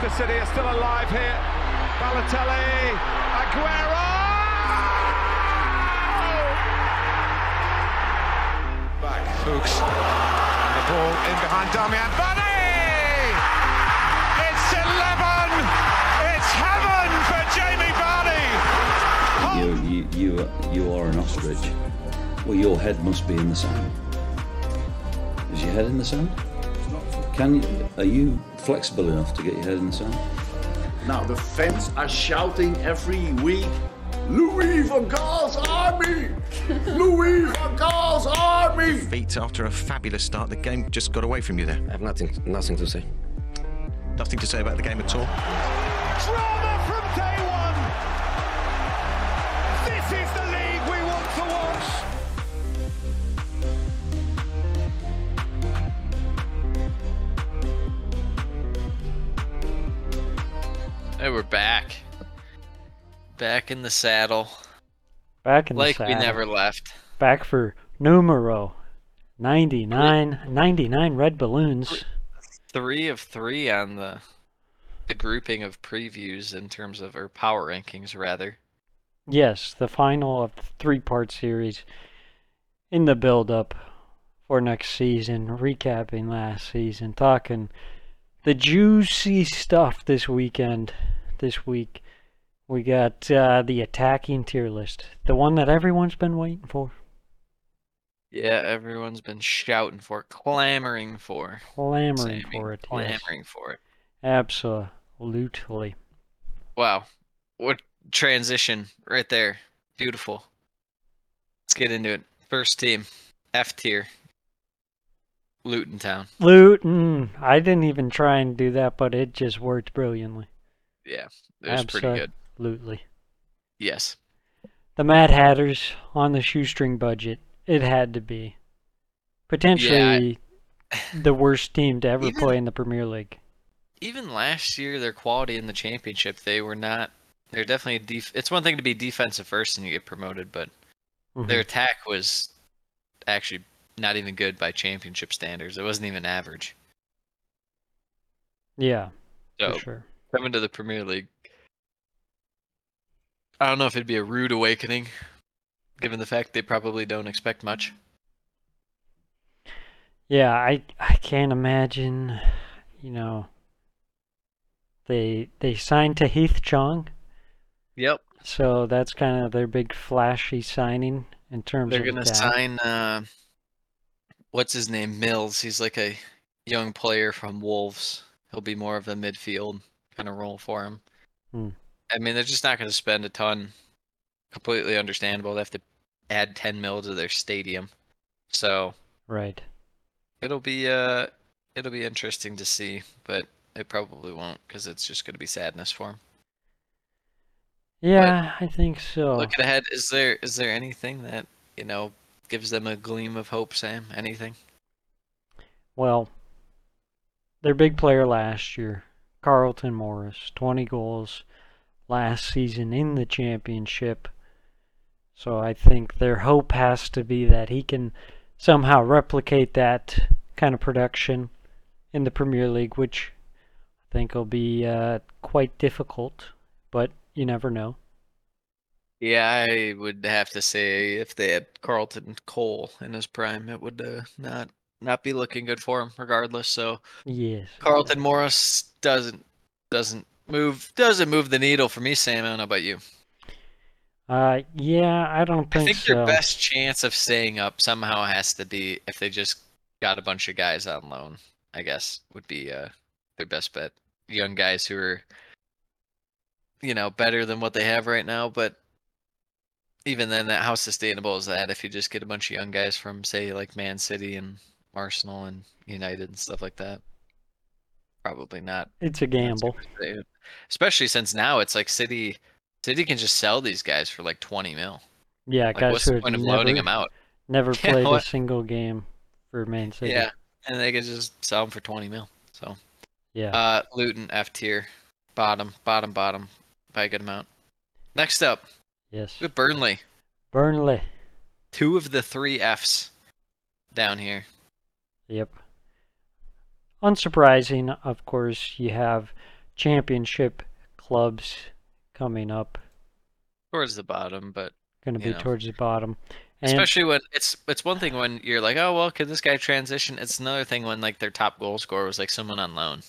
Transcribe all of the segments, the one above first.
Manchester City are still alive here. Balotelli, Aguero! Back, Fuchs. And the ball in behind Damian Vardy! It's 11! It's heaven for Jamie Vardy! You, you, you, you are an ostrich. Well, your head must be in the sand. Is your head in the sand? Can you, are you flexible enough to get your head in the sand? Now the fans are shouting every week, Louis van Gaal's army! Louis van Gaal's army! Feet after a fabulous start. The game just got away from you there. I have nothing, nothing to say. Nothing to say about the game at all. Drama Hey, we're back. Back in the saddle. Back in like the saddle. Like we never left. Back for numero 99. 99 red balloons. Three of three on the the grouping of previews in terms of or power rankings rather. Yes, the final of the three-part series in the build-up for next season, recapping last season, talking the juicy stuff this weekend. This week, we got uh, the attacking tier list, the one that everyone's been waiting for, Yeah, everyone's been shouting for, clamoring for. clamoring Sammy, for it. Yes, Clamoring for it. absolutely. Wow. What transition right there. Beautiful. Let's get into it. First team, F tier. Luton Town. Luton. I didn't even try and do that, but it just worked brilliantly. Yeah, it was pretty good. Absolutely. Yes. The Mad Hatters on the shoestring budget. It had to be. Potentially the worst team to ever Even- play in the Premier League. even last year their quality in the championship they were not they're definitely def- it's one thing to be defensive first and you get promoted but Mhm. their attack was actually not even good by championship standards it wasn't even average Yeah, so for sure. Coming to the premier league. I don't know if it'd be a rude awakening given the fact they probably don't expect much. Yeah, I I can't imagine, you know. They they signed Tahith Chong, yep. So that's kind of their big flashy signing in terms they're of gonna that. sign uh what's his name? Mills. He's like a young player from wolves. He'll be more of a midfield kind of role for him. Hmm. i mean they're just not going to spend a ton. Completely understandable. They have to add 10 mil to their stadium. So Right. it'll be uh it'll be interesting to see but it probably won't because it's just going to be sadness for him Yeah, I think so. looking ahead is there is there anything that you know gives them a gleam of hope sam? Anything? Well, their big player last year, Carlton Morris, 20 goals last season in the championship. So I think their hope has to be that he can somehow replicate that kind of production in the Premier League, which I think will be uh, quite difficult, but you never know. Yeah, I would have to say if they had Carlton Cole in his prime, it would uh, not not be looking good for him, regardless. So Yes. Carlton Morris doesn't doesn't move doesn't move the needle for me, Sam. I don't know about you. Uh, yeah, I don't I think, think so. their best chance of staying up somehow has to be if they just got a bunch of guys on loan. I guess would be uh, their best bet. Young guys who are, you know, better than what they have right now. But even then, that how sustainable is that if you just get a bunch of young guys from say like Man City and Arsenal and United and stuff like that? Probably not. It's a gamble. Especially since now it's like City. City can just sell these guys for like twenty mil. Yeah, Like, guys what's who the point of never, loading them out? never played a single game for Man City. Yeah, and they can just sell them for twenty mil. So, Yeah. uh, Luton F tier, bottom, bottom, bottom, by a good amount. Next up, yes. Burnley, Burnley. two of the three Fs down here. Yep. Unsurprising, of course, you have championship clubs coming up. towards the bottom, but Going to be know. towards the bottom. And especially when it's it's one thing when you're like, oh well, could this guy transition? It's another thing when like their top goal scorer was like someone on loan,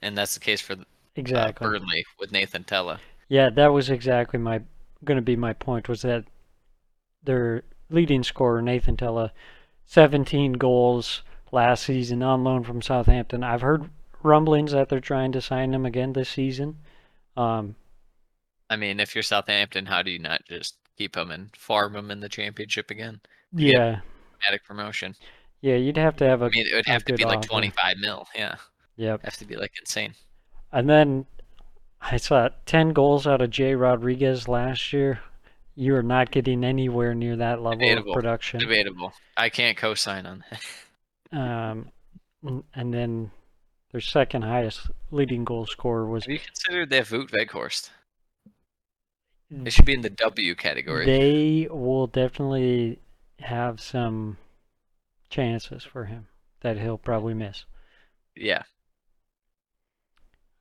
and that's the case for uh, exactly. Burnley with Nathan Tella. Yeah, that was exactly my going to be my point was that their leading scorer Nathan Tella, 17 goals last season on loan from Southampton. I've heard rumblings that they're trying to sign him again this season. Um, I mean, if you're Southampton, how do you not just keep him and farm him in the championship again? yeah, Automatic promotion. yeah, you'd have to have a I mean, it would have to be like offer. 25 mil. Yeah, Yep. have to be like insane. And then I saw 10 goals out of Jay Rodriguez last year. You are not getting anywhere near that level Debatable. of production. Debatable. I can't co-sign on that. Um, and then their second highest leading goal scorer was Have you considered they have Wout Weghorst? They should be in the W category. They will definitely have some chances for him that he'll probably miss. Yeah.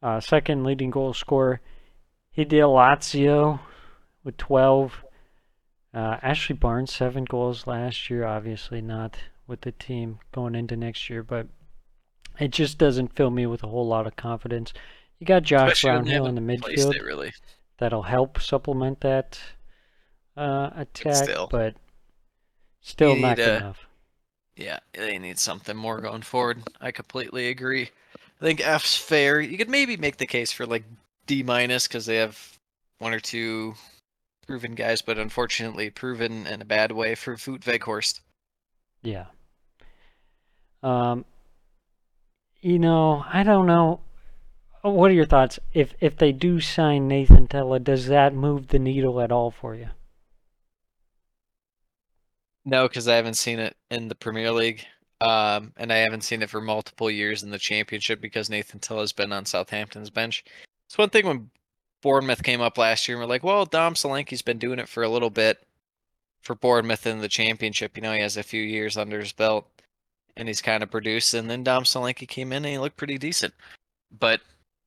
Uh, second leading goal scorer, he did Lazio with 12. Uh, Ashley Barnes, seven goals last year. Obviously not with the team going into next year, but it just doesn't fill me with a whole lot of confidence. You got Josh Especially Brownhill in the midfield. it really. that'll help supplement that uh, attack, still. but still not uh, enough. Yeah, they need something more going forward. I completely agree. I think F's fair. You could maybe make the case for like D minus because they have one or two proven guys, but unfortunately proven in a bad way for Wout Weghorst. Yeah. Um, you know, I don't know. Uh, What are your thoughts? If if they do sign Nathan Tella, does that move the needle at all for you? No, because I haven't seen it in the Premier League, um, and I haven't seen it for multiple years in the Championship because Nathan Tella's been on Southampton's bench. It's one thing when Bournemouth came up last year, and we're like, well, Dom Solanke's been doing it for a little bit for Bournemouth in the Championship. You know, he has a few years under his belt, and he's kind of produced. And then Dom Solanke came in, and he looked pretty decent. But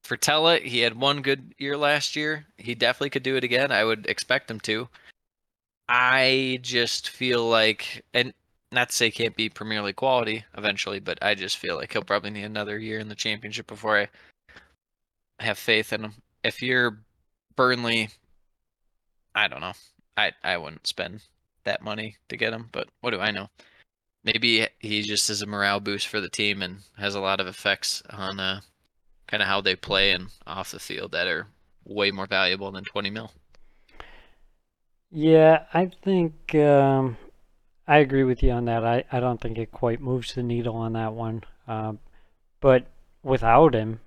for Tella, he had one good year last year. He definitely could do it again. I would expect him to. I just feel like, and not to say can't be Premier League quality eventually, but I just feel like he'll probably need another year in the championship before I have faith in him. If you're Burnley, I don't know. I I wouldn't spend that money to get him, but what do I know? Maybe he just is a morale boost for the team and has a lot of effects on uh, kind of how they play and off the field that are way more valuable than 20 mil. Yeah, I think um, I agree with you on that. I, I don't think it quite moves the needle on that one. Um, but without him,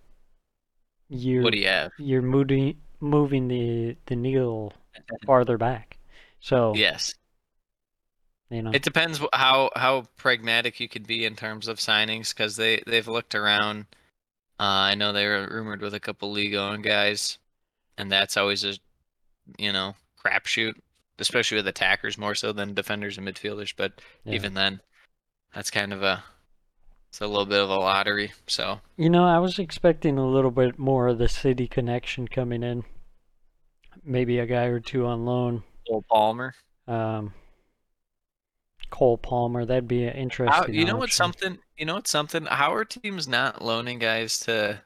you're What do you have? you're moving moving the the needle farther back. So Yes. You know, It depends how how pragmatic you could be in terms of signings because they they've looked around. Uh, I know they were rumored with a couple league owned guys, and that's always a you know crapshoot, especially with attackers more so than defenders and midfielders. But yeah. even then, that's kind of a it's a little bit of a lottery. So You know, I was expecting a little bit more of the city connection coming in. Maybe a guy or two on loan. Cole Palmer, Um, Cole Palmer, that'd be an how, interesting. you know what's something? You know what's something? How are teams not loaning guys to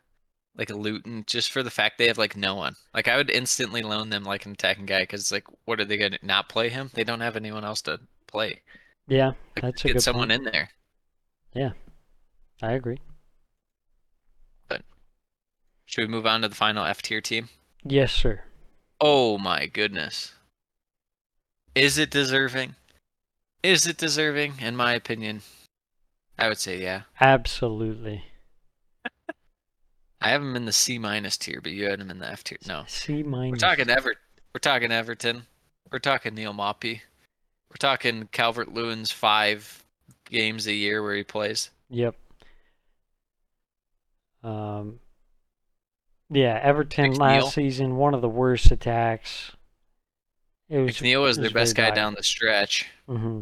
like a Luton just for the fact they have like no one? Like I would instantly loan them like an attacking guy because like what are they gonna not play him? They don't have anyone else to play. Yeah, Like, that's a get someone point. in there. Yeah, I agree. But Should we move on to the final F tier team? Yes, sir. Oh my goodness. Is it deserving? Is it deserving? In my opinion, I would say yeah. Absolutely. I have him in the C minus tier, but you had him in the F tier. No. C minus. We're talking Ever. We're talking Everton. We're talking Neal Maupay. We're talking Calvert Lewin's five games a year where he plays. Yep. Um. Yeah, Everton McNeil. last season, one of the worst attacks. It was. McNeil was it their best guy down the stretch. hmm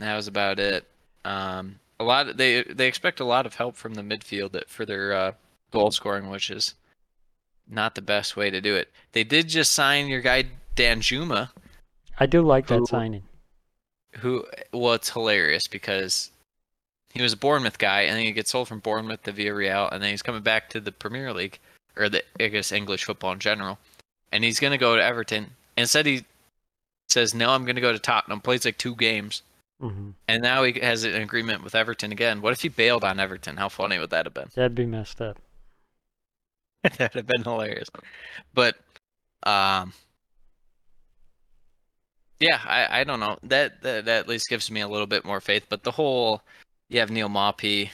That was about it. Um, a lot. Of, they they expect a lot of help from the midfield that- for their uh, goal scoring, which is not the best way to do it. They did just sign your guy Danjuma, I do like that signing. who well, it's hilarious because he was a Bournemouth guy, and then he gets sold from Bournemouth to Villarreal, and then he's coming back to the Premier League or the I guess English football in general, and he's gonna go to Everton. Instead, he says, "No, I'm gonna go to Tottenham." Plays like two games, hmm and now he has an agreement with Everton again. What if he bailed on Everton? How funny would that have been? That'd be messed up. That'd have been hilarious. But um yeah, I, I don't know. That, that that at least gives me a little bit more faith. But the whole you have Neal Maupay,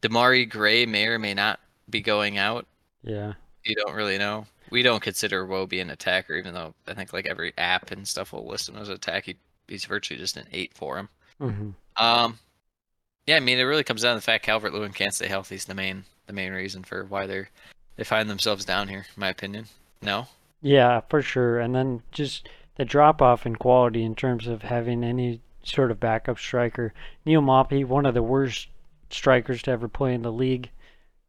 Demarai Gray may or may not be going out. Yeah. You don't really know. We don't consider Iwobi an attacker, even though I think like every app and stuff will list him as an attack. He, he's virtually just an eight for him. hmm Um, yeah, I mean, it really comes down to the fact Calvert Lewin can't stay healthy is the main the main reason for why they're they find themselves down here, in my opinion. No, Yeah, for sure. And then just the drop off in quality in terms of having any sort of backup striker. Neal Maupay, one of the worst strikers to ever play in the league.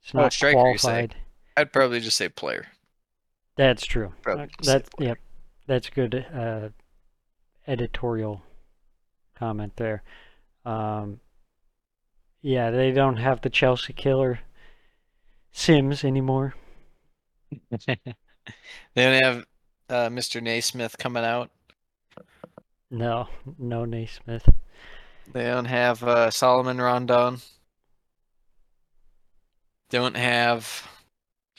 It's Oh, not striker, you say? qualified. I'd probably just say player. That's true. Probably That's yep. That's good uh, editorial comment there. Um, yeah, they don't have the Chelsea killer Simms anymore. they don't have uh, Mr. Naismith coming out. No, no Naismith. They don't have uh, Salomon Rondon. Don't have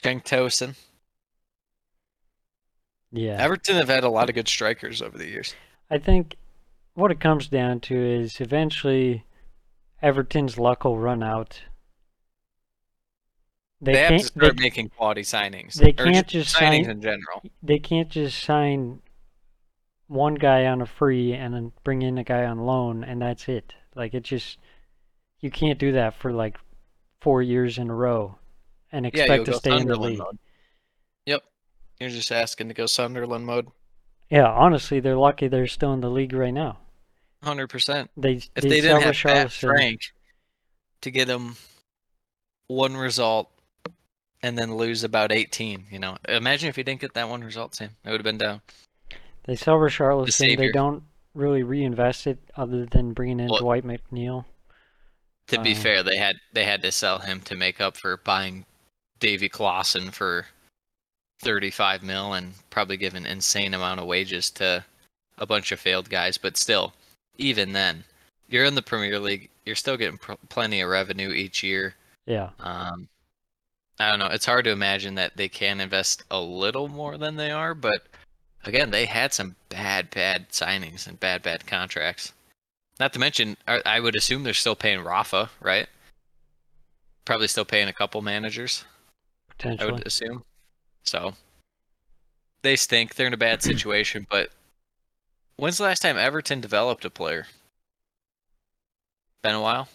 Cenk Tosun. Yeah. Everton have had a lot of good strikers over the years. I think what it comes down to is eventually Everton's luck will run out. They, They, have to start they, making quality signings. they can't just signings sign- in general. they can't just sign one guy on a free and then bring in a guy on loan and that's it. Like it just you can't do that for like four years in a row and expect you'll to stay in the league. mode. Yep. You're just asking to go Sunderland mode. Yeah, honestly, they're lucky they're still in the league right now. Hundred percent. They If they, they didn't have Pat Frank to get them one result and then lose about eighteen, you know. Imagine if you didn't get that one result, Sam. It would have been down. They sell Richarlison. They don't really reinvest it other than bringing in Well- Dwight McNeil. To be Uh, fair, they had they had to sell him to make up for buying Davy Klaassen for thirty five mil and probably give an insane amount of wages to a bunch of failed guys. But still, even then, you're in the Premier League. You're still getting pr- plenty of revenue each year. Yeah, Um, I don't know. It's hard to imagine that they can invest a little more than they are, but again, they had some bad, bad signings and bad, bad contracts. Not to mention, I I would assume they're still paying Rafa, right? Probably still paying a couple managers. I would assume. So they stink. They're in a bad situation. But when's the last time Everton developed a player? Been a while.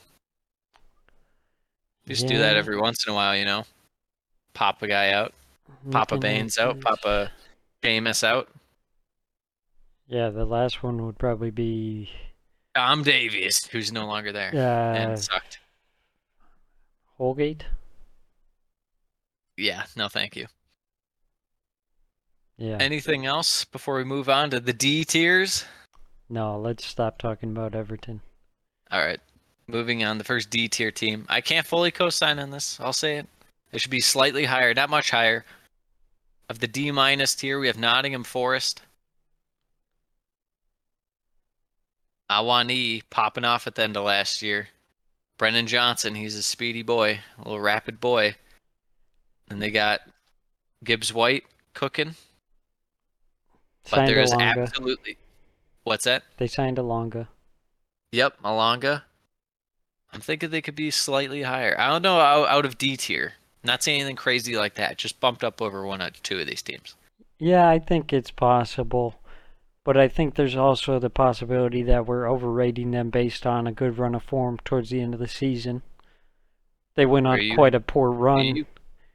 Just do that every once in a while, you know. Pop a guy out. Pop at Baines out. Pop a Jameis out. Yeah, the last one would probably be Tom Davies, who's no longer there uh, and sucked. Holgate. Yeah, no, thank you. Yeah. Anything else before we move on to the D tiers? no, let's stop talking about Everton. All right. Moving on, the first D tier team. I can't fully co-sign on this. I'll say it. It should be slightly higher, not much higher. Of the D minus tier, we have Nottingham Forest. Awoniyi popping off at the end of last year. Brennan Johnson, he's a speedy boy, a little rapid boy. And they got Gibbs White cooking, but there is Elanga. absolutely. What's that? They signed Alonga. Yep, Malanga. I'm thinking they could be slightly higher. I don't know out, out of D tier. Not saying anything crazy like that. Just bumped up over one or two of these teams. Yeah, I think it's possible. But I think there's also the possibility that we're overrating them based on a good run of form towards the end of the season. They went on you- quite a poor run.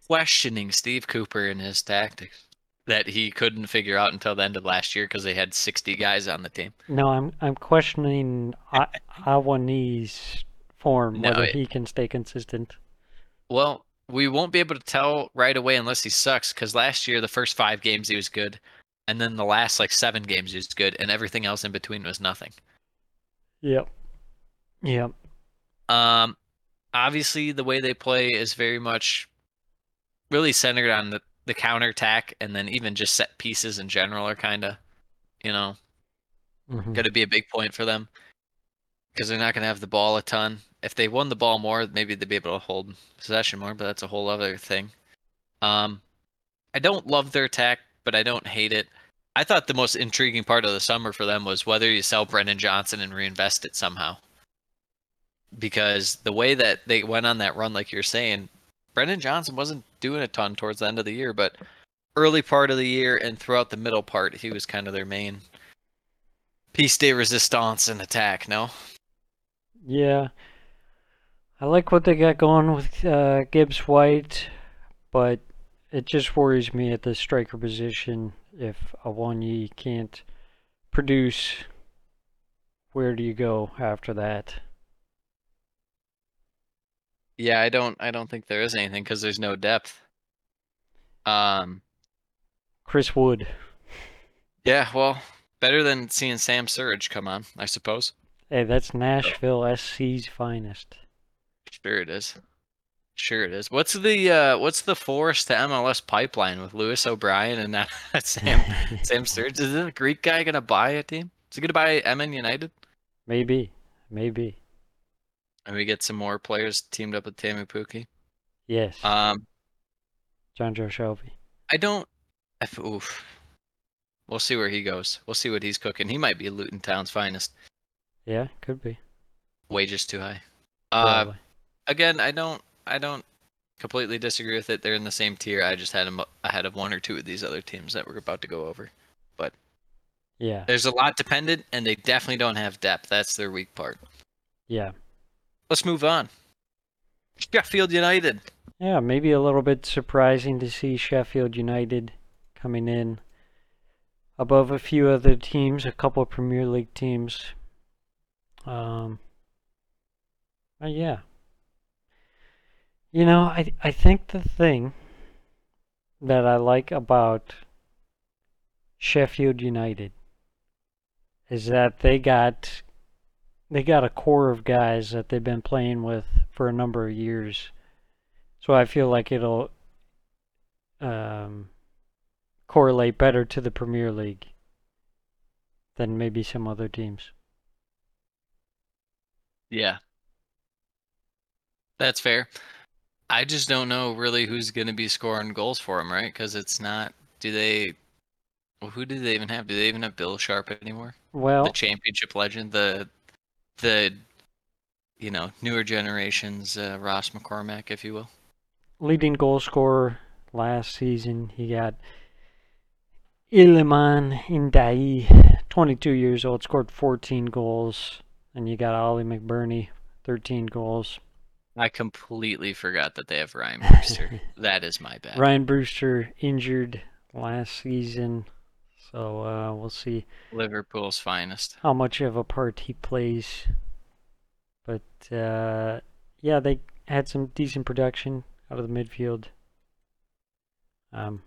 questioning Steve Cooper and his tactics that he couldn't figure out until the end of last year because they had 60 guys on the team? No, I'm I'm questioning Awoniyi's form, No, whether it- he can stay consistent. Well, we won't be able to tell right away unless he sucks. Because last year, the first five games he was good, and then the last like seven games he was good, and everything else in between was nothing. Yep. Yep. Um, obviously, the way they play is very much really centered on the the counter counterattack, and then even just set pieces in general are kind of, you know, Mhm. going to be a big point for them because they're not going to have the ball a ton. If they won the ball more, maybe they'd be able to hold possession more, but that's a whole other thing. Um, I don't love their attack, but I don't hate it. I thought the most intriguing part of the summer for them was whether you sell Brennan Johnson and reinvest it somehow. Because the way that they went on that run, like you're saying, Brennan Johnson wasn't doing a ton towards the end of the year, but early part of the year and throughout the middle part, he was kind of their main piece de resistance and attack. No, Yeah. I like what they got going with uh, Gibbs White, but it just worries me at the striker position if Awoniyi can't produce. Where do you go after that? Yeah, I don't, I don't think there is anything because there's no depth. Um, Chris Wood. yeah, well, better than seeing Sam Surridge come on, I suppose. Hey, that's Nashville SC's finest. Sure it is. Sure it is. What's the uh what's the Forest to MLS pipeline with Lewis O'Brien and now Sam Sam Surridge? Is the Greek guy gonna buy a team? Is he gonna buy MN United? maybe. Maybe. And we get some more players teamed up with Teemu Pukki. Yes. Um Jonjo Shelvey. I don't if, oof. We'll see where he goes. We'll see what he's cooking. He might be Luton Town's finest. Yeah, could be. Wages too high. Uh again, I don't I don't completely disagree with it. They're in the same tier. I just had them ahead of one or two of these other teams that we're about to go over. But yeah. There's a lot dependent, and they definitely don't have depth. That's their weak part. Yeah. Let's move on. Sheffield United. Yeah, maybe a little bit surprising to see Sheffield United coming in above a few other teams, a couple Premier League teams. Um, yeah. You know, I I think the thing that I like about Sheffield United is that they got they got a core of guys that they've been playing with for a number of years. So I feel like it'll um, correlate better to the Premier League than maybe some other teams. Yeah. That's fair. I just don't know really who's going to be scoring goals for them, right? Because it's not. Do they. Well, who do they even have? Do they even have Bill Sharp anymore? Well, The championship legend, the the you know newer generations uh, Ross McCormack, if you will. leading goal scorer last season, he got Iliman Ndiaye, 22 years old, scored 14 goals. And you got Oli McBurnie, 13 goals. I completely forgot that they have Ryan Brewster. that is my bad. Ryan Brewster injured last season, so uh, we'll see Liverpool's finest. how much of a part he plays. But uh, yeah, they had some decent production out of the midfield. Um,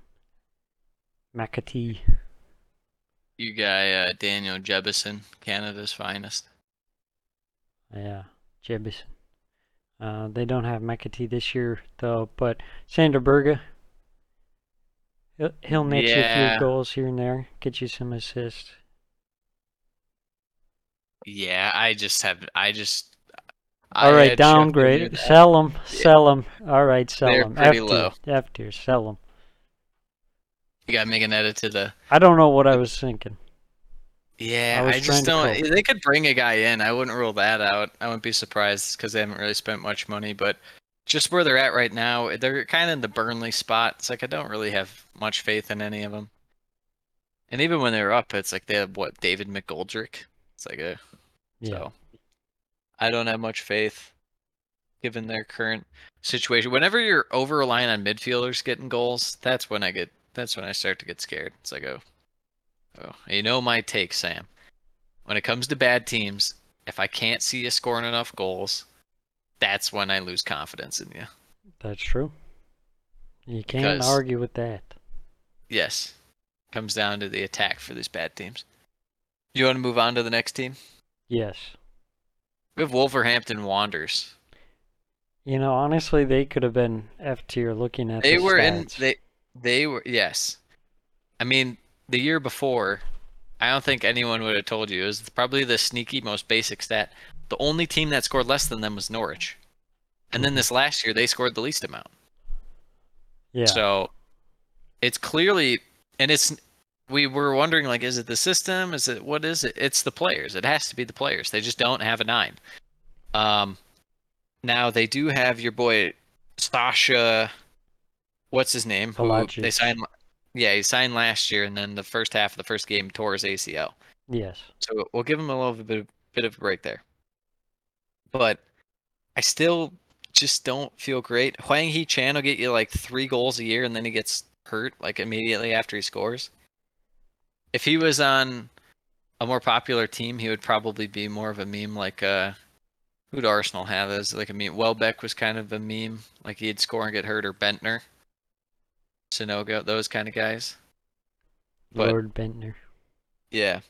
McAtee, You guy uh, Daniel Jebbison, Canada's finest. yeah, Jebison. Uh, they don't have McAtee this year though, but Sander Berge. He'll, he'll net you a few goals here and there, get you some assists. Yeah, I just have. I just. All I right, downgrade. United- Sell them. Sell them. All right, sell them. pretty F low. tier. F tier. Sell them. You got to make an edit to the. I don't know what I was thinking. Yeah, I I, just don't. They could bring a guy in. I wouldn't rule that out. I wouldn't be surprised because they haven't really spent much money. But just where they're at right now, they're kind of in the Burnley spot. It's like I don't really have much faith in any of them. And even when they're up, it's like they have what David McGoldrick. It's like eh, a Yeah. so. I don't have much faith, given their current situation. Whenever you're over relying on midfielders getting goals, that's when I get. That's when I start to get scared. It's like, oh, oh, you know my take, Sam. When it comes to bad teams, if I can't see you scoring enough goals, that's when I lose confidence in you. That's true. You can't 'Cause- argue with that. Yes. Comes down to the attack for these bad teams. You want to move on to the next team? Yes. We have Wolverhampton Wanderers. You know, honestly, they could have been F tier looking at They the were in stats. they they were yes. I mean, the year before, I don't think anyone would have told you. It was probably the sneaky most basic stat. The only team that scored less than them was Norwich. And then this last year they scored the least amount. yeah. So it's clearly and it's we were wondering like is it the system? Is it what is it? It's the players. It has to be the players. They just don't have a nine. Um now they do have your boy Sasha what's his name? Who they signed yeah, he signed last year and then the first half of the first game tore his ACL. yes. So we'll give him a little bit of, bit of a break there. But I still just don't feel great. Hwang Hee-chan will get you like three goals a year and then he gets hurt like immediately after he scores. If he was on a more popular team, he would probably be more of a meme like uh who'd Arsenal have as like a meme? Welbeck was kind of a meme, like he'd score and get hurt, or Bendtner, Sanogo, those kind of guys. But- Lord Bendtner. Yeah.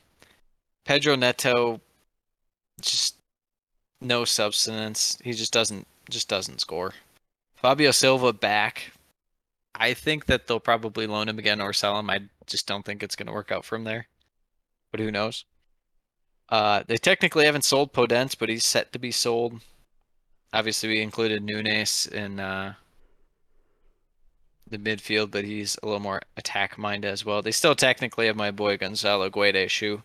Pedro Neto just no substance. He just doesn't just doesn't score. Fabio Silva back. I think that they'll probably loan him again or sell him. I just don't think it's going to work out from there. But who knows? Uh, they technically haven't sold Podence, but he's set to be sold. Obviously, we included Nunes in uh, the midfield, but he's a little more attack minded as well. They still technically have my boy Gonzalo Guede shoe.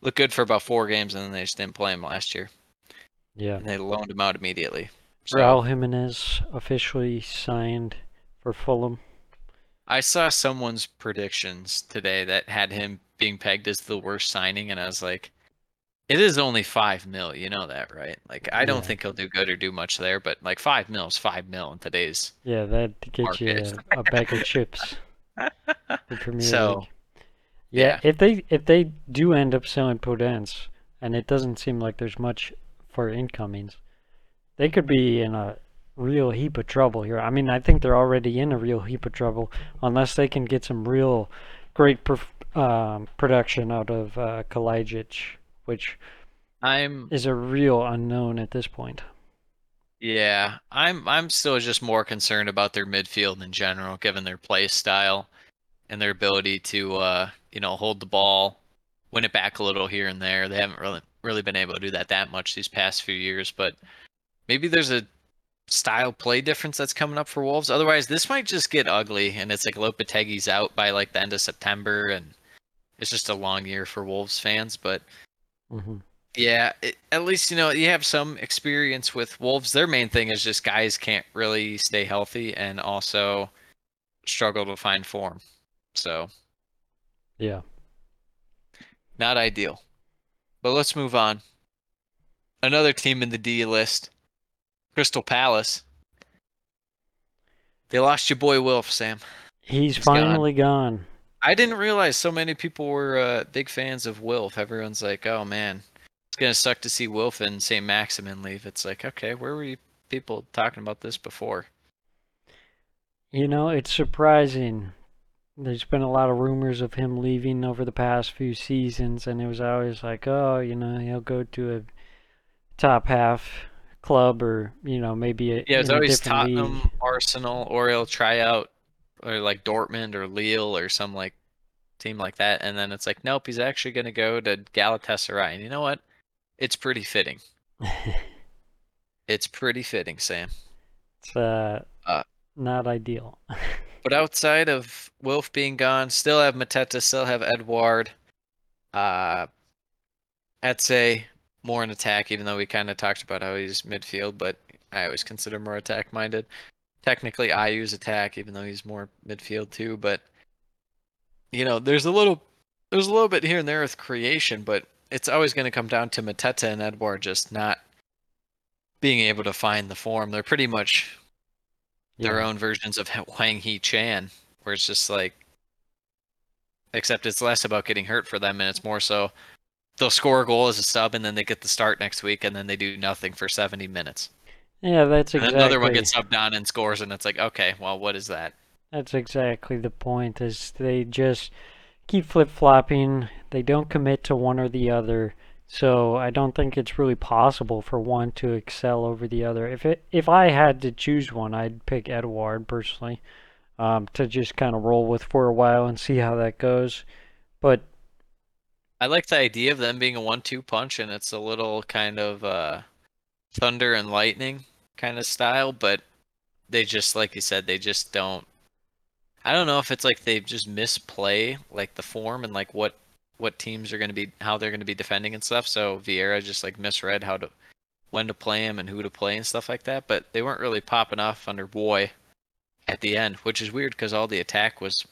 Looked good for about four games, and then they just didn't play him last year. Yeah. And they loaned him out immediately. So Raul Jimenez officially signed for Fulham. I saw someone's predictions today that had him being pegged as the worst signing, and I was like, it is only five mil. You know that, right? Like, I don't Yeah. think he'll do good or do much there, but like five mil is five mil in today's. Yeah, that gets you Market. a, a bag of chips. So, Yeah, yeah. if they if they do end up selling Podence, and it doesn't seem like there's much for incomings, they could be in a real heap of trouble here. I mean, I think they're already in a real heap of trouble unless they can get some real great perf- um, production out of uh, Kalajdzic, which I'm is a real unknown at this point. Yeah, I'm I'm still just more concerned about their midfield in general, given their play style and their ability to uh, you know, hold the ball, win it back a little here and there. They haven't really really been able to do that that much these past few years, but maybe there's a style play difference that's coming up for Wolves. Otherwise, this might just get ugly and it's like Lopetegui's out by like the end of September and it's just a long year for Wolves fans, but hmm yeah, it, at least you know you have some experience with Wolves. Their main thing is just guys can't really stay healthy and also struggle to find form. So Yeah. not ideal. But let's move on. Another team in the D list, Crystal Palace. They lost your boy Wilf, Sam. He's, He's gone. finally gone. I didn't realize so many people were uh, big fans of Wilf. Everyone's like, "Oh man, it's gonna suck to see Wilf and St. Maximin leave." It's like, okay, where were you people talking about this before? You know, it's surprising. There's been a lot of rumors of him leaving over the past few seasons, and it was always like, oh, you know, he'll go to a top half club or, you know, maybe a, Yeah, it's always Tottenham, league. Arsenal, or he'll try out, or like Dortmund or Lille or some like team like that, and then it's like, nope, he's actually gonna go to Galatasaray. And you know what? It's pretty fitting. It's pretty fitting, Sam. it's uh, Uh, not ideal. But outside of Wolf being gone, still have Mateta, still have Edouard. Uh, Eze, more in attack, even though we kind of talked about how he's midfield, but I always consider more attack minded. Technically, I use attack, even though he's more midfield too. But you know, there's a little, there's a little bit here and there with creation, but it's always going to come down to Mateta and Edouard just not being able to find the form. They're pretty much their Yeah. own versions of Hwang Hee-chan, where it's just like, except it's less about getting hurt for them, and it's more so they'll score a goal as a sub, and then they get the start next week, and then they do nothing for 70 minutes. Yeah, that's exactly. another one gets subbed on and scores, and it's like, okay, well, what is that? That's exactly the point. Is they just keep flip flopping. They don't commit to one or the other. So I don't think it's really possible for one to excel over the other. If it if I had to choose one, I'd pick Edouard personally, um, to just kind of roll with for a while and see how that goes. But I like the idea of them being a one-two punch, and it's a little kind of uh, thunder and lightning kind of style, but they just, like you said, they just don't. I don't know if it's like they just misplay like the form and like what what teams are going to be how they're going to be defending and stuff. So Vieira just like misread how to when to play him and who to play and stuff like that. But they weren't really popping off under Roy at the end, which is weird because all the attack was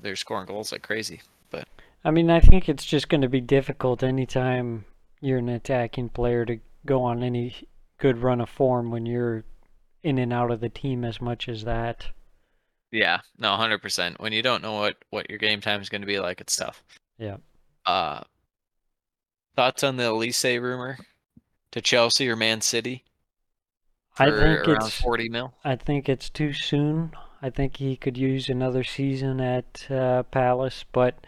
they're scoring goals like crazy. But I mean, I think it's just going to be difficult anytime you're an attacking player to go on any good run of form when you're in and out of the team as much as that. yeah, no, hundred percent. When you don't know what what your game time is going to be like, it's tough. Yeah. Uh, thoughts on the Olise rumor to Chelsea or Man City? I think around it's forty mil. I think it's too soon. I think he could use another season at uh, Palace, but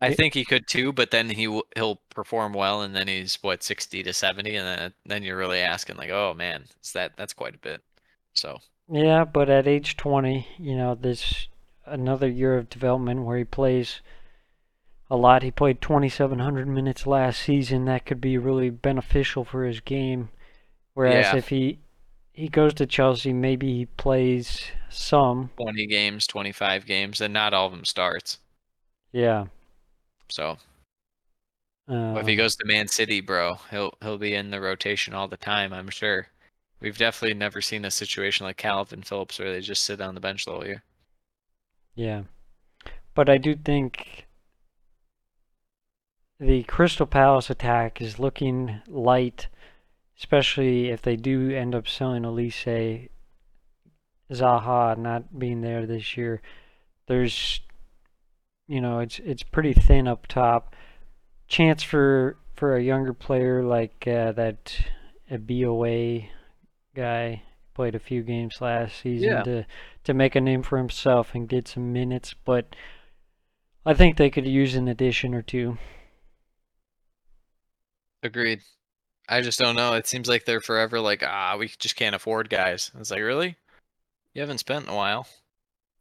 I It- think he could too, but then he w- he'll perform well, and then he's what sixty to seventy, and then then you're really asking like, oh man, is that that's quite a bit. So yeah, but at age 20, you know, there's another year of development where he plays a lot. He played 2,700 minutes last season. That could be really beneficial for his game. Whereas Yeah. if he he goes to Chelsea, maybe he plays some. twenty games, twenty five games, and not all of them starts. Yeah. So Um, if he goes to Man City, bro, he'll he'll be in the rotation all the time. I'm sure. We've definitely never seen a situation like Calvin Phillips where they just sit on the bench the whole year. Yeah. But I do think the Crystal Palace attack is looking light, especially if they do end up selling Olise Zaha not being there this year. There's you know, it's it's pretty thin up top. Chance for for a younger player like uh, that a BOA guy played a few games last season Yeah. to to make a name for himself and get some minutes, but I think they could use an addition or two. Agreed. I just don't know. It seems like they're forever like, ah, we just can't afford guys. It's like, really? You haven't spent in a while.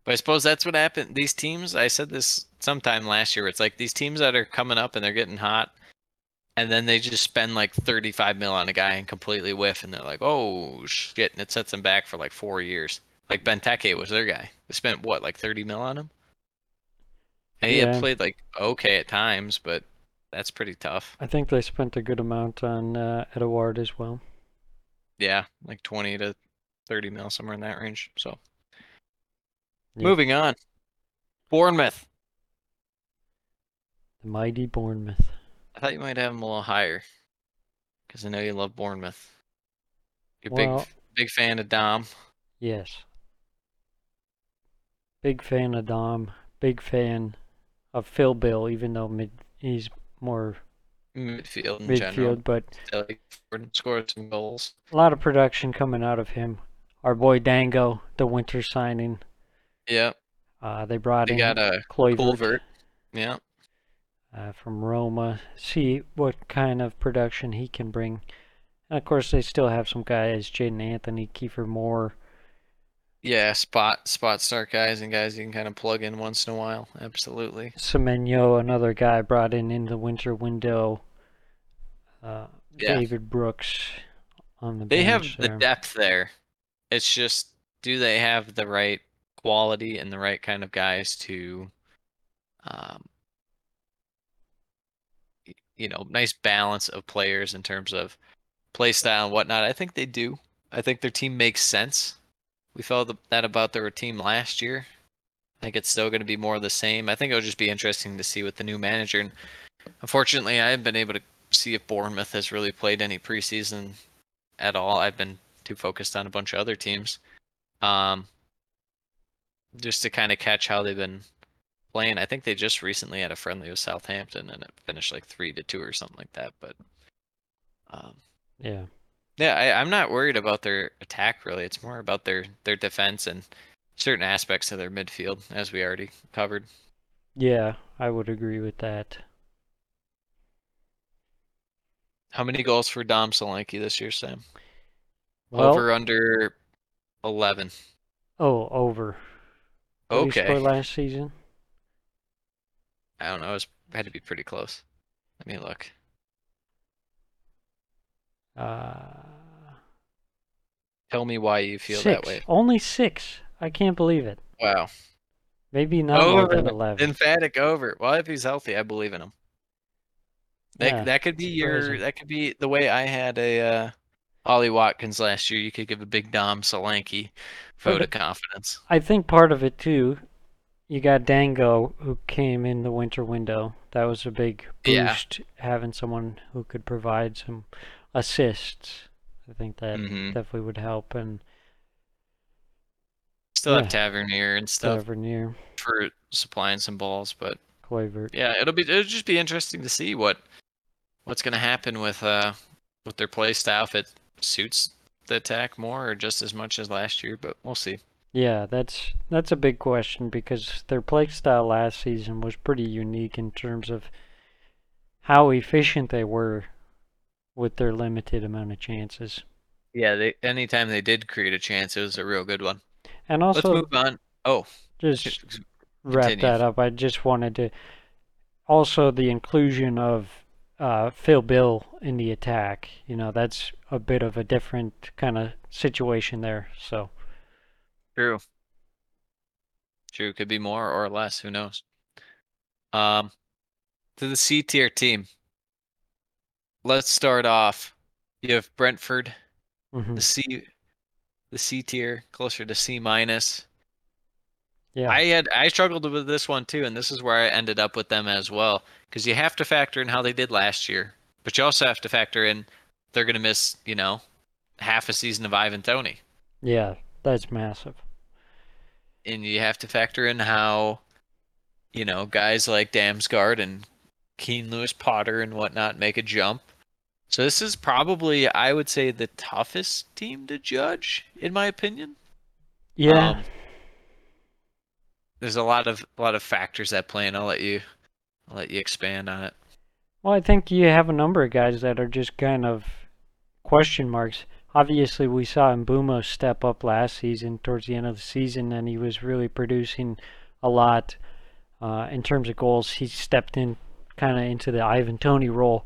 But I suppose that's what happened. These teams, I said this sometime last year, it's like these teams that are coming up and they're getting hot, and then they just spend like 35 mil on a guy and completely whiff, and they're like, oh shit, and it sets them back for like four years. Like Benteke was their guy. They spent what, like 30 mil on him? And he Yeah. had played like okay at times, but that's pretty tough. I think they spent a good amount on uh, Edouard as well. Yeah, like 20 to 30 mil, somewhere in that range. So, Yeah. moving on. Bournemouth. The mighty Bournemouth. I thought you might have them a little higher because I know you love Bournemouth. You're Well- big, big fan of Dom. Yes. Big fan of Dom. Big fan of Phil Bill, even though mid he's more Midfield in midfield, general. but Like, scored some goals. a lot of production coming out of him. Our boy Dango, the winter signing. Yeah, Uh, they brought they in got a Kluivert, Culvert. Yeah, uh, from Roma. See what kind of production he can bring. And of course, they still have some guys: Jaidon Anthony, Kiefer Moore. Yeah, spot spot start guys and guys you can kind of plug in once in a while. Absolutely. Semenyo, another guy brought in in the winter window. Uh, Yeah. David Brooks on the They have bench the depth there. It's just, do they have the right quality and the right kind of guys to, um, you know, nice balance of players in terms of play style and whatnot? I think they do. I think their team makes sense. We felt th- that about their team last year. I think it's still going to be more of the same. I think it'll just be interesting to see with the new manager. And unfortunately, I haven't been able to see if Bournemouth has really played any preseason at all. I've been too focused on a bunch of other teams. Um, just to kind of catch how they've been playing. I think they just recently had a friendly with Southampton and it finished like three to two or something like that. But um, Yeah. Yeah, I, I'm not worried about their attack really. It's more about their their defense and certain aspects of their midfield, as we already covered. Yeah, I would agree with that. How many goals for Dom Solanke this year, Sam? Well, Over under 11. oh, over. What did he Okay. last season? I don't know. It was, had to be pretty close. Let me look. Uh, Tell me why you feel six. that way. Only six. I can't believe it. Wow. Maybe not more Over. than eleven. Emphatic over. Well, if he's healthy, I believe in him. That Yeah, that could be your surprising. that could be the way I had a uh, Ollie Watkins last year. You could give a big Dom Solanke vote Okay. of confidence. I think part of it too. You got Dango who came in the winter window. That was a big Yeah. boost having someone who could provide some assists. I think that Mhm. definitely would help and Still have yeah. Tavernier and stuff Tavernier, for supplying some balls, but yeah, it'll be it'll just be interesting to see what what's going to happen with uh with their play style if it suits the attack more or just as much as last year, but we'll see. Yeah, that's that's a big question because their play style last season was pretty unique in terms of how efficient they were with their limited amount of chances. Yeah, they anytime they did create a chance, it was a real good one. And also, Let's move on. Oh, just wrap that up. I just wanted to also the inclusion of uh, Phil Bill in the attack. You know, that's a bit of a different kind of situation there. So True. True. Could be more or less. Who knows? Um, to the C tier team. Let's start off. You have Brentford, mhm. the C, the C tier, closer to C minus. yeah, I had I struggled with this one too, and this is where I ended up with them as well. Because you have to factor in how they did last year, but you also have to factor in they're gonna miss, you know, half a season of Ivan Toney. yeah, that's massive. and you have to factor in how, you know, guys like Damsgaard and Keane Lewis Potter and whatnot make a jump. So this is probably, I would say, the toughest team to judge, in my opinion. Yeah. Um, there's a lot of a lot of factors that play, and I'll let you, I'll let you expand on it. Well, I think you have a number of guys that are just kind of question marks. Obviously, we saw Mbeumo step up last season towards the end of the season, and he was really producing a lot uh, in terms of goals. He stepped in kind of into the Ivan Toney role,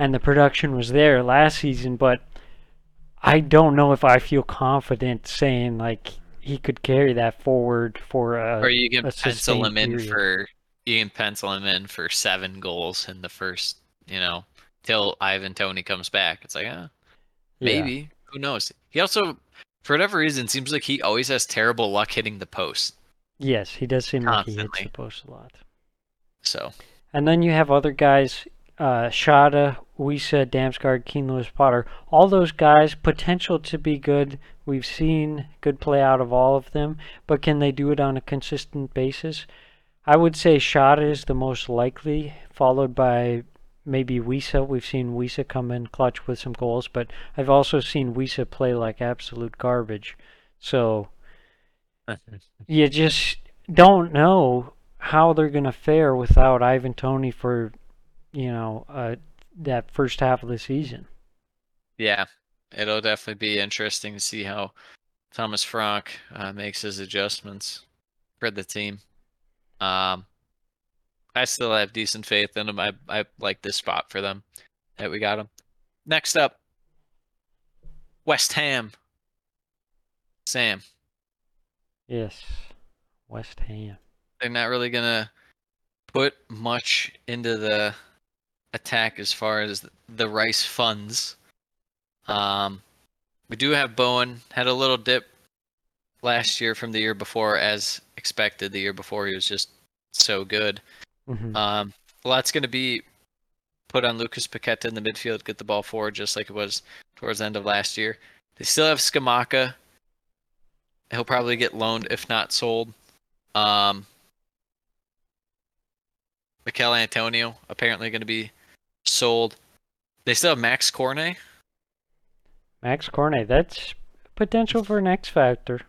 and the production was there last season. But I don't know if I feel confident saying like he could carry that forward for a. or you can pencil him in period. for you can pencil him in for seven goals in the first, you know, till Ivan Toney comes back. It's like, ah, Yeah. Maybe. Who knows? He also, for whatever reason, seems like he always has terrible luck hitting the post. Yes, he does seem like he hits the post a lot. So And then you have other guys, uh, Schade, Wissa, Damsgaard, Keane Lewis Potter. All those guys, potential to be good. We've seen good play out of all of them, but can they do it on a consistent basis? I would say Schade is the most likely, followed by maybe Wissa. We've seen Wissa come in clutch with some goals, but I've also seen Wissa play like absolute garbage. So you just don't know how they're going to fare without Ivan Toney for, you know, uh, that first half of the season. yeah, it'll definitely be interesting to see how Thomas Frank uh, makes his adjustments for the team. Um, I still have decent faith in them. I I like this spot for them that we got them. Next up, West Ham. Sam. Yes, West Ham. they're not really gonna put much into the attack as far as the Rice funds. Um, we do have Bowen had a little dip last year from the year before, as expected. The year before he was just so good. hmm Um, a lot's gonna be put on Lucas Paqueta in the midfield, get the ball forward, just like it was towards the end of last year. They still have Scamacca. He'll probably get loaned if not sold. Um, Michail Antonio apparently going to be sold. They still have Max Cornet. Max Cornet, that's potential for an X factor.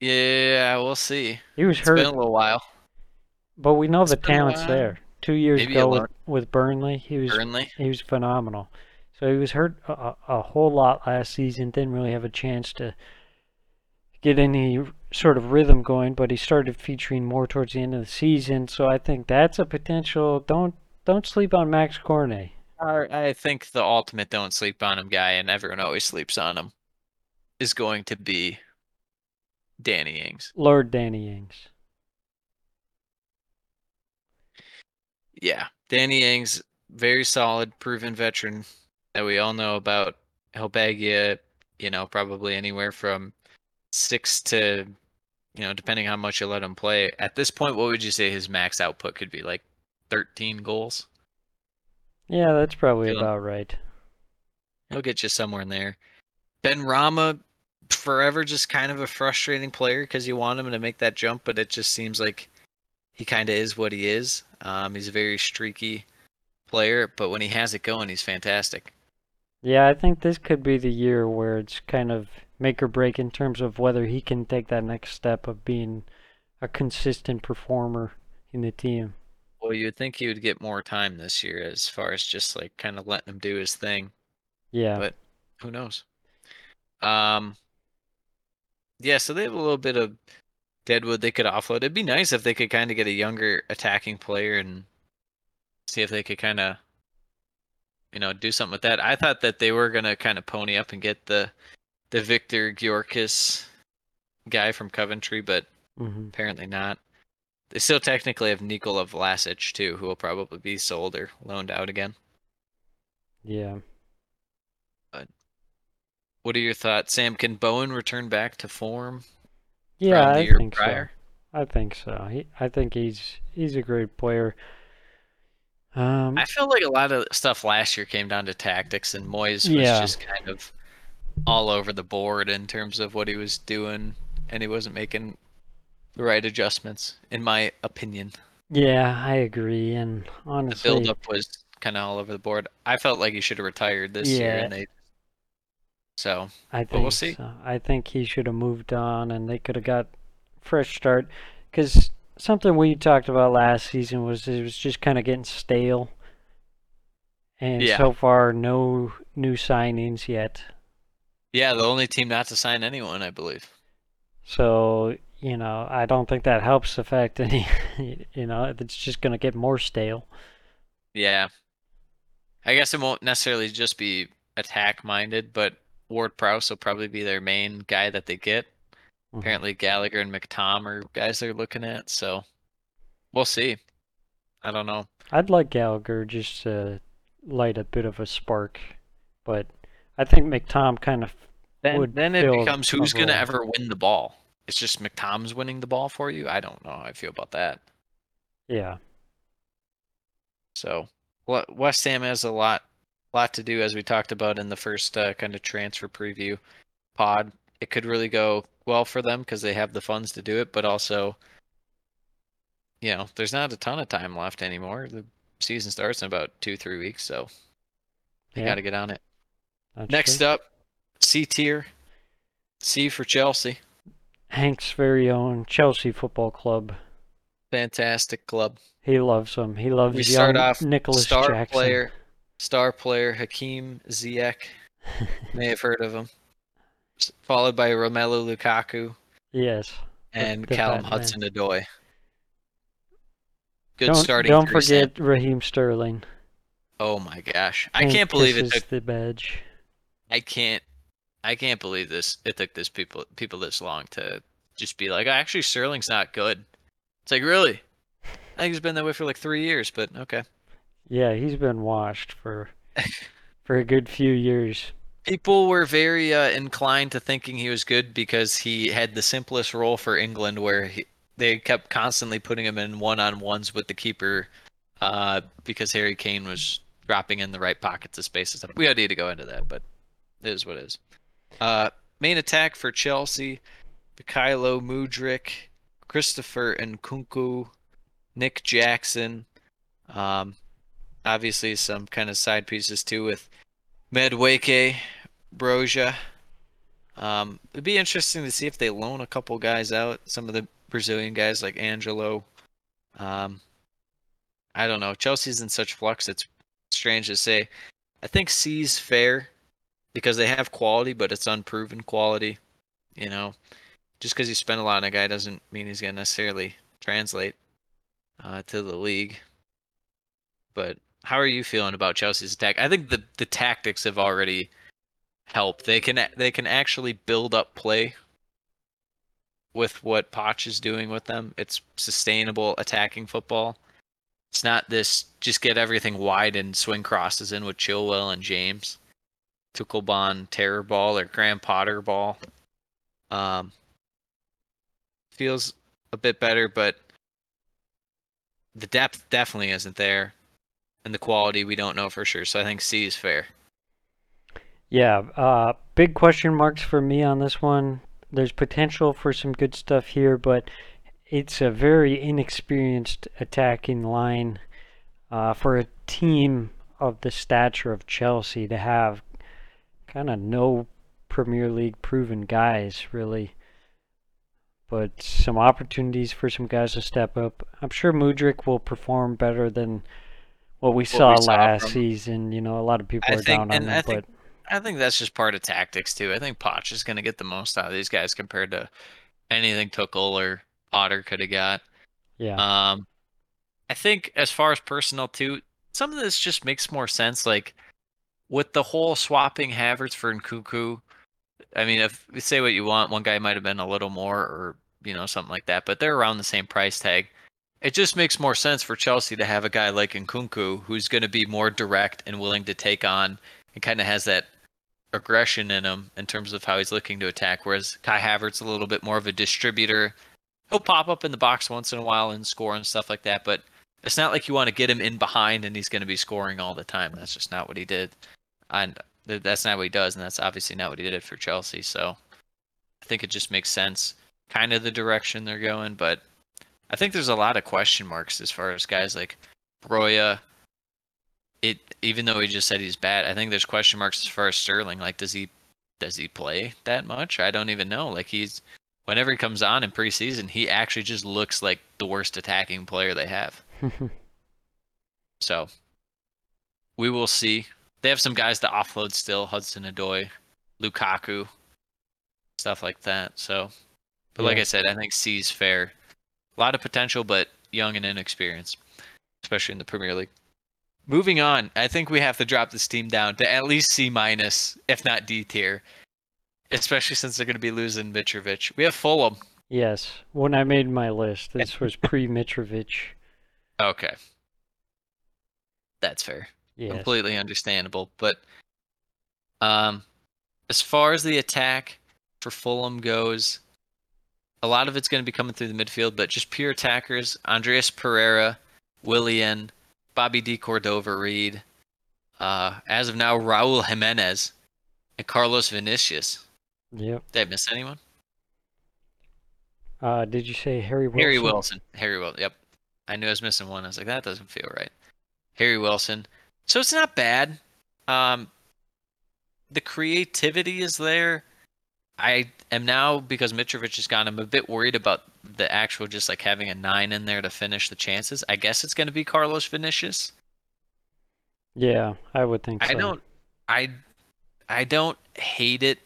Yeah, we'll see. He was It's hurt, been a little while. but we know it's the talent's there. Two years Maybe ago with, with Burnley, he was Burnley. he was phenomenal. So he was hurt a a whole lot last season. Didn't really have a chance to get any sort of rhythm going, but he started featuring more towards the end of the season. So I think that's a potential. Don't don't sleep on Max Cornet. I I think the ultimate don't sleep on him guy, and everyone always sleeps on him, is going to be Danny Ings. Lord Danny Ings. Yeah, Danny Ings, very solid, proven veteran that we all know about. He'll bag you, you know, probably anywhere from six to, you know, depending how much you let him play. At this point, what would you say his max output could be? Like 13 goals? Yeah, that's probably about right. He'll get you somewhere in there. Benrahma, forever just kind of a frustrating player because you want him to make that jump, but it just seems like he kind of is what he is. Um, he's a very streaky player, but when he has it going, he's fantastic. Yeah, I think this could be the year where it's kind of make or break in terms of whether he can take that next step of being a consistent performer in the team. Well, you'd think he would get more time this year as far as just like kind of letting him do his thing, Yeah. but who knows? Um, yeah, so they have a little bit of Deadwood they could offload. It'd be nice if they could kind of get a younger attacking player and see if they could kind of, you know, do something with that. I thought that they were gonna kind of pony up and get the the Viktor Gyökeres guy from Coventry, but hmm apparently not. They still technically have Nikola Vlasic too, who will probably be sold or loaned out again. Yeah. But What are your thoughts, Sam? Can Bowen return back to form? Yeah, from the I year think prior? so. I think so. He, I think he's he's a great player. Um, I feel like a lot of stuff last year came down to tactics, and Moyes was Yeah. just kind of all over the board in terms of what he was doing, and he wasn't making the right adjustments, in my opinion. yeah, I agree. And The honestly, build-up was kind of all over the board. I felt like he should have retired this year, Yeah. and they. So I but we'll see. so. I think he should have moved on, and they could have got fresh start. Because something we talked about last season was it was just kind of getting stale, and Yeah. so far no new signings yet. yeah, the only team not to sign anyone, I believe. So you know, I don't think that helps the fact that you know, it's just gonna get more stale. Yeah. I guess it won't necessarily just be attack minded, but Ward Prowse will probably be their main guy that they get. Mhm. Apparently Gallagher and McTom are guys they're looking at, so we'll see. I don't know. I'd like Gallagher just to light a bit of a spark, but I think McTom kind of Then then it becomes who's gonna ever win the ball. It's just McTom's winning the ball for you. I don't know how I feel about that. yeah. So Wa- West Ham has a lot lot to do as we talked about in the first uh, kind of transfer preview pod. It could really go well for them because they have the funds to do it, but also you know, there's not a ton of time left anymore. The season starts in about 2-3 weeks, so they Yeah. got to get on it. that's Next true. up, C tier. C for Chelsea. Hank's very own Chelsea Football Club. Fantastic club. He loves them. He loves We young start off Nicholas star Jackson. player, star player Hakeem Ziyech. May have heard of him. Followed by Romelu Lukaku yes. and the Callum. Hudson Odoi. Good don't starting. don't forget Raheem Sterling. Oh my gosh, I can't believe it took. the badge. I can't. I can't believe this. It took this people people this long to just be like, actually, Sterling's not good. It's like really. I think he's been that way for like three years, but okay. Yeah, he's been washed for for a good few years. People were very uh, inclined to thinking he was good because he had the simplest role for England, where he, they kept constantly putting him in one-on-ones with the keeper, uh, because Harry Kane was dropping in the right pockets of space and stuff. We don't need to go into that, but it is what it is. Uh, main attack for Chelsea: Mykhailo Mudryk, Christopher Nkunku, Nick Jackson. Um, obviously some kind of side pieces too with Madueke, Broja, Um, it'd be interesting to see if they loan a couple guys out. Some of the Brazilian guys like Angelo. Um, I don't know. Chelsea's in such flux. It's strange to say. I think C's fair because they have quality, but it's unproven quality. You know, just because you spend a lot on a guy doesn't mean he's gonna necessarily translate uh, to the league. But how are you feeling about Chelsea's attack? I think the the tactics have already helped. They can they can actually build up play with what Poch is doing with them. It's sustainable attacking football. It's not this just get everything wide and swing crosses in with Chilwell and James. Tuchelbon terror ball or Graham Potter ball. Um, feels a bit better, but the depth definitely isn't there, and the quality we don't know for sure. So I think C is fair. Yeah, uh, big question marks for me on this one. There's potential for some good stuff here, but it's a very inexperienced attacking line uh, for a team of the stature of Chelsea to have kind of no Premier League proven guys, really. But some opportunities for some guys to step up. I'm sure Mudryk will perform better than what we saw we saw last from- season. You know, a lot of people I are think- down on him, but I think that's just part of tactics too. I think Poch is going to get the most out of these guys compared to anything Tuchel or Potter could have got. yeah. Um, I think as far as personnel too, some of this just makes more sense. Like with the whole swapping Havertz for Nkunku. I mean, if say what you want, one guy might have been a little more, or you know, something like that, but they're around the same price tag. It just makes more sense for Chelsea to have a guy like Nkunku who's going to be more direct and willing to take on, and kind of has that aggression in him in terms of how he's looking to attack. Whereas Kai Havertz is a little bit more of a distributor. He'll pop up in the box once in a while and score and stuff like that, but it's not like you want to get him in behind and he's going to be scoring all the time. That's just not what he did, and that's not what he does, and that's obviously not what he did for Chelsea. So I think it just makes sense, kind of the direction they're going. But I think there's a lot of question marks as far as guys like Broja. It even though he just said he's bad, I think there's question marks as far as Sterling. Like, does he does he play that much? I don't even know. Like he's whenever he comes on in preseason, he actually just looks like the worst attacking player they have. So we will see. They have some guys to offload still, Hudson Odoi, Lukaku, stuff like that. So but like I said, I think C's fair. A lot of potential, but young and inexperienced, especially in the Premier League. Moving on, I think we have to drop this team down to at least C minus, if not D tier, especially since they're going to be losing Mitrovic. We have Fulham. yes. When I made my list, this was pre Mitrovic. Okay, that's fair. Completely understandable. But um, as far as the attack for Fulham goes, a lot of it's going to be coming through the midfield, but just pure attackers: Andreas Pereira, Willian, Bobby De Cordova Reid. Uh, as of now, Raul Jimenez and Carlos Vinicius. Yep. Did I miss anyone? Uh, did you say Harry Wilson? Harry Wilson. Harry Wilson. Yep. I knew I was missing one. I was like, that doesn't feel right. Harry Wilson. So it's not bad. Um, the creativity is there. I am now because Mitrovic is gone. I'm a bit worried about the actual just like having a nine in there to finish the chances. I guess it's going to be Carlos Vinicius. Yeah, I would think so. I don't. I I don't hate it,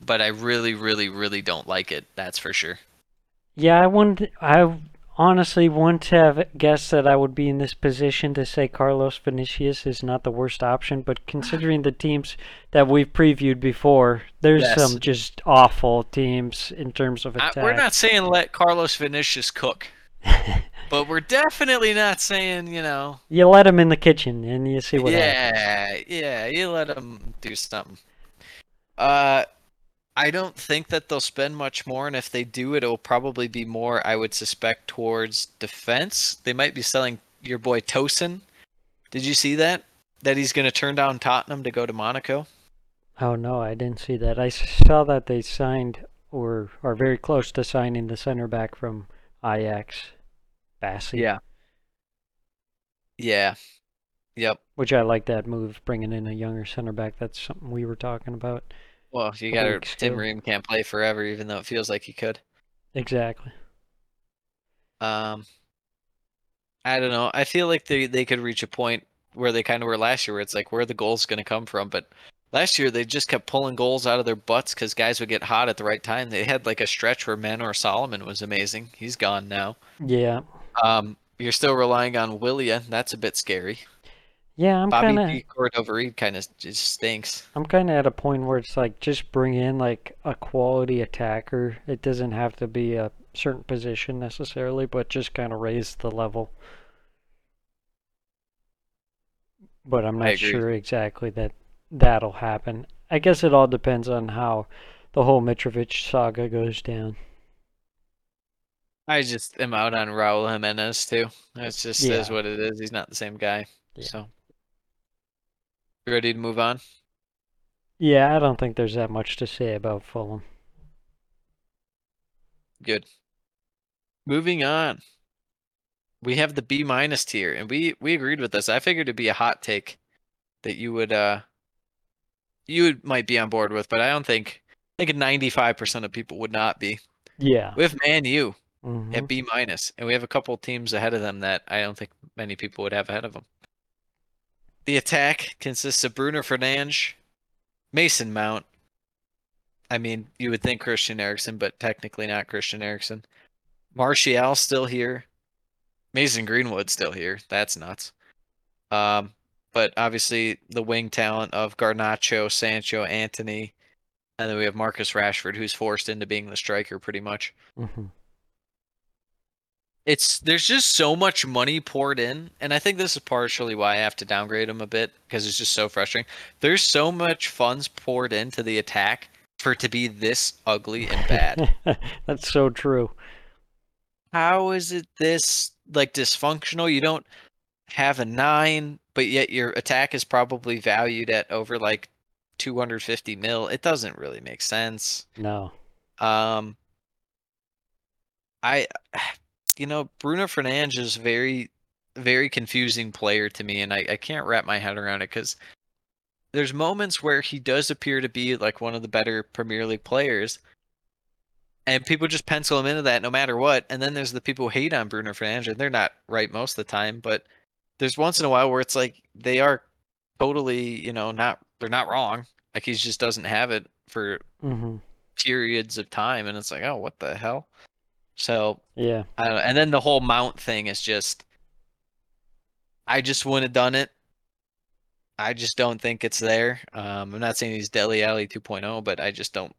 but I really, really, really don't like it. That's for sure. Yeah, I wouldn't. I honestly wouldn't have guessed that I would be in this position to say Carlos Vinicius is not the worst option. But considering the teams that we've previewed before, there's Yes. some just awful teams in terms of I, attack. we're not saying let Carlos Vinicius cook, but we're definitely not saying you know. you let him in the kitchen and you see what happens. yeah, yeah, you let him do something. Uh, I don't think that they'll spend much more, and if they do, it'll probably be more. I would suspect towards defense. They might be selling your boy Tosin. Did you see that? That he's going to turn down Tottenham to go to Monaco. Oh no, I didn't see that. I saw that they signed or are very close to signing the center back from Ajax, Bassey. Yeah. Yeah. Yep. Which I like that move, bringing in a younger center back. That's something we were talking about. Well, you got to Tim. Ream can't play forever, even though it feels like he could. Exactly. Um, I don't know. I feel like they they could reach a point where they kind of were last year, where it's like where the goals going to come from? But last year they just kept pulling goals out of their butts because guys would get hot at the right time. They had like a stretch where Manor Solomon was amazing. He's gone now. Yeah. Um, you're still relying on Willia. That's a bit scary. Yeah, I'm Bobby kind of P. Cordova-Reid kind of just stinks. I'm kind of at a point where it's like just bring in like a quality attacker. It doesn't have to be a certain position necessarily, but just kind of raise the level. But I'm not sure exactly that that'll happen. I guess it all depends on how the whole Mitrovic saga goes down. I just am out on Raul Jimenez too. It's just is what it is. He's not the same guy. Yeah. So, you ready to move on? Yeah, I don't think there's that much to say about Fulham. Good. Moving on. We have the B minus tier, and we we agreed with this. I figured it'd be a hot take that you would uh you would, might be on board with, but I don't think I think ninety five percent of people would not be. Yeah. We have Man U mhm. at B minus, and we have a couple teams ahead of them that I don't think many people would have ahead of them. The attack consists of Bruno Fernandes, Mason Mount. I mean, you would think Christian Eriksen, but technically not Christian Eriksen. Martial still here. Mason Greenwood still here. That's nuts. Um, but obviously the wing talent of Garnacho, Sancho, Antony, and then we have Marcus Rashford, who's forced into being the striker pretty much Mhm. It's there's just so much money poured in and i think this is partially why i have to downgrade him a bit because it's just so frustrating. There's so much funds poured into the attack for it to be this ugly and bad. That's so true. how is it this like dysfunctional? You don't have a nine but yet your attack is probably valued at over like 250 mil. It doesn't really make sense. No. Um, I, you know, Bruno Fernandes is very, very confusing player to me, and I, I can't wrap my head around it because there's moments where he does appear to be like one of the better Premier League players, and people just pencil him into that no matter what. And then there's the people who hate on Bruno Fernandes, and they're not right most of the time, but there's once in a while where it's like they are totally, you know, not they're not wrong. Like he just doesn't have it for hmm periods of time and it's like oh what the hell so Yeah. i don't know. And then the whole mount thing is just i just wouldn't have done it. I just don't think it's there. Um i'm not saying he's Dele Alli 2.0 but i just don't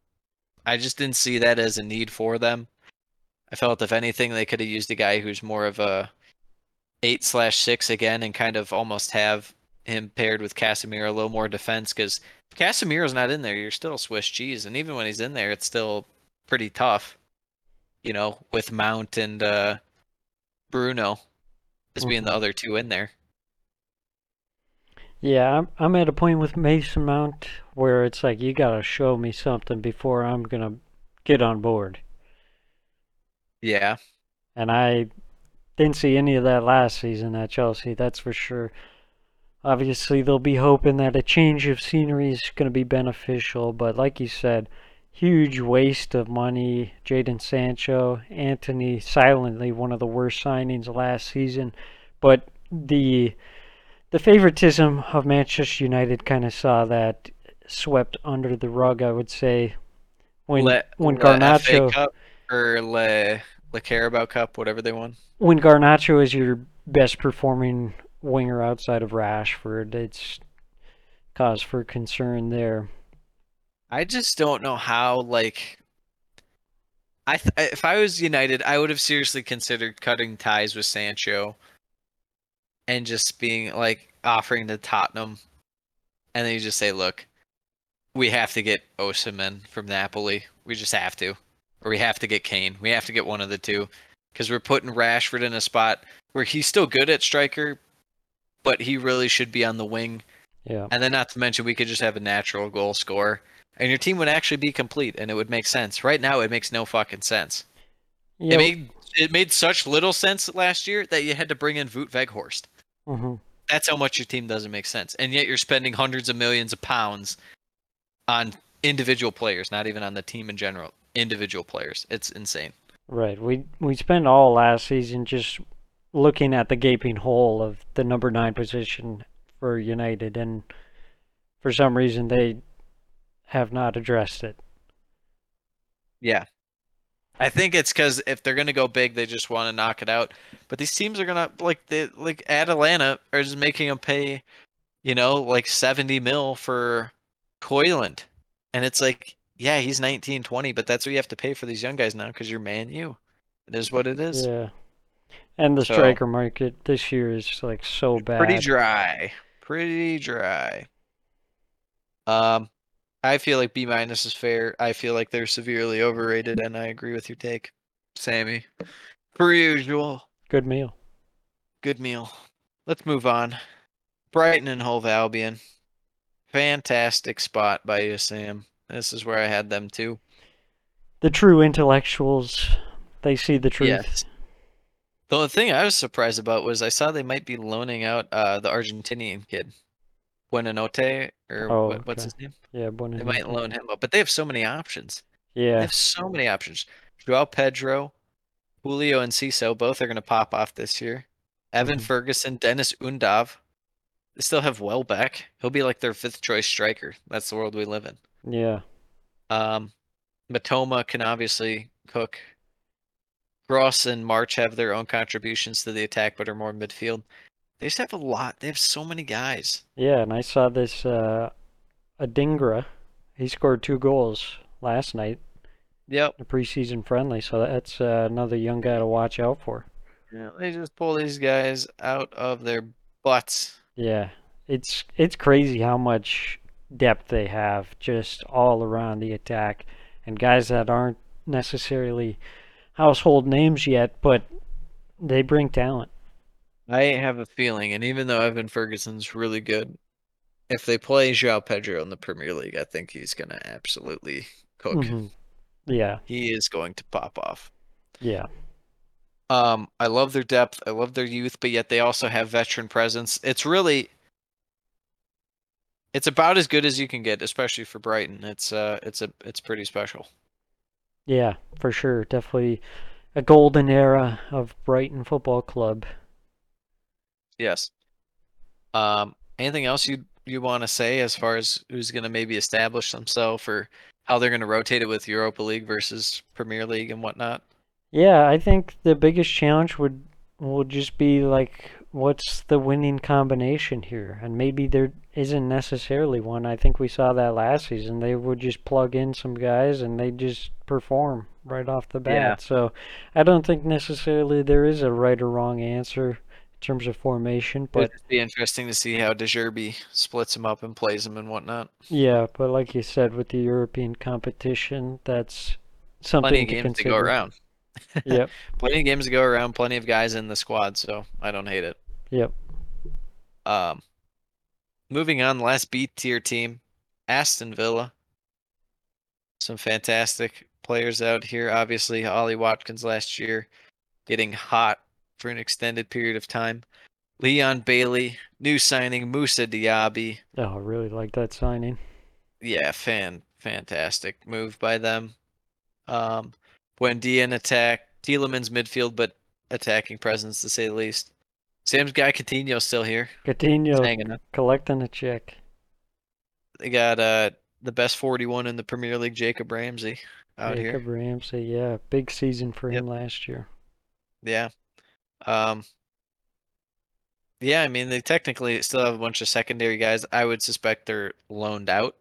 i just didn't see that as a need for them. I felt if anything they could have used a guy who's more of a eight slash six again and kind of almost have him paired with Casemiro a little more defense because Casemiro's not in there, you're still Swiss cheese, and even when he's in there, it's still pretty tough. You know, with Mount and uh, Bruno as being the other two in there. Yeah, I'm I'm at a point with Mason Mount where it's like you gotta show me something before I'm gonna get on board. Yeah, And I didn't see any of that last season at Chelsea, that's for sure. Obviously, they'll be hoping that a change of scenery is going to be beneficial, but like you said, huge waste of money. Jadon Sancho, Antony, silently one of the worst signings last season, but the the favoritism of Manchester United kind of saw that swept under the rug, I would say. When Le, when Le Garnacho FA Cup or Le Le Carabao Cup, whatever they won. when Garnacho is your best performing winger outside of Rashford, it's cause for concern there. I just don't know how like I th- if I was United, I would have seriously considered cutting ties with Sancho and just being like offering to Tottenham and then you just say, "Look, we have to get Osimhen from Napoli. We just have to. Or we have to get Kane. We have to get one of the two because we're putting Rashford in a spot where he's still good at striker, but he really should be on the wing Yeah. and then not to mention we could just have a natural goal scorer. And your team would actually be complete and it would make sense. Right now it makes no fucking sense. Yeah. It made it made such little sense last year that you had to bring in Wout Weghorst. hmm That's how much your team doesn't make sense. And yet you're spending hundreds of millions of pounds on individual players, not even on the team in general. Individual players. It's insane. Right. We we spent all last season just looking at the gaping hole of the number nine position for United, and for some reason they have not addressed it. Yeah. I think it's because if they're gonna go big, they just want to knock it out. But these teams are gonna like they like Atalanta are just making them pay, you know, like seventy mil for Højlund, and it's like, yeah, he's 19, 20, but that's what you have to pay for these young guys now because you're Man U. It is what it is. Yeah. And the So- striker market this year is like so bad. Pretty dry. Pretty dry. Um, I feel like B minus is fair. I feel like they're severely overrated, and I agree with your take, Sammy. Per usual. Good meal. Good meal. Let's move on. Brighton and Hove Albion. Fantastic spot by you, Sam. This is where I had them too. The true intellectuals, they see the truth. Yes. The thing I was surprised about was I saw they might be loaning out uh, the Argentinian kid, Buonanotte, or Oh, what, what's okay. his name? Yeah, Buena They might loan him up, but they have so many options. Yeah, they have so many options. Joao Pedro, Julio, Enciso both are going to pop off this year. Evan Mhm. Ferguson, Deniz Undav. They still have Welbeck. He'll be like their fifth choice striker. That's the world we live in. Yeah. Um, Mitoma can obviously cook. Gross and March have their own contributions to the attack, but are more midfield. They just have a lot. They have so many guys. Yeah, and I saw this uh Adingra. He scored two goals last night, Yep. The preseason friendly, so that's uh, another young guy to watch out for. Yeah, they just pull these guys out of their butts. Yeah. It's it's crazy how much depth they have just all around the attack and guys that aren't necessarily household names yet, but they bring talent. I have a feeling, and even though Evan Ferguson's really good, if they play Joao Pedro in the Premier League, I think he's gonna absolutely cook. Mhm. Yeah, He is going to pop off. yeah. Um, I love their depth. I love their youth, but yet they also have veteran presence. It's really, it's about as good as you can get, especially for Brighton. It's uh, it's a, it's pretty special. Yeah, for sure. Definitely a golden era of Brighton Football Club. Yes. Um, anything else you you want to say as far as who's going to maybe establish themselves or how they're going to rotate it with Europa League versus Premier League and whatnot? Yeah, I think the biggest challenge would would just be like what's the winning combination here? And maybe there isn't necessarily one. I think we saw that last season. They would just plug in some guys and they just perform right off the bat. Yeah. So I don't think necessarily there is a right or wrong answer in terms of formation, But it'd be interesting to see how De Zerbi splits them up and plays them and whatnot. yeah, but like you said with the European competition, that's something Plenty of to games consider. to go around. Yep, Plenty of games to go around. Plenty of guys in the squad, so I don't hate it. yep. Um, moving on, last B tier team, Aston Villa. Some fantastic players out here. Obviously, Ollie Watkins last year getting hot for an extended period of time. Leon Bailey, new signing, Moussa Diaby. Oh, I really like that signing. Yeah, fan fantastic move by them. Um, Buendia in attack, Tielemans midfield, but attacking presence to say the least. Sam's guy Coutinho still here, Coutinho hanging up. collecting a check. They got uh the best 41 in the Premier League, Jacob Ramsey, out here. Jacob Ramsey, yeah, big season for Yep. him last year. Yeah. Um. Yeah, I mean they technically still have a bunch of secondary guys. I would suspect they're loaned out.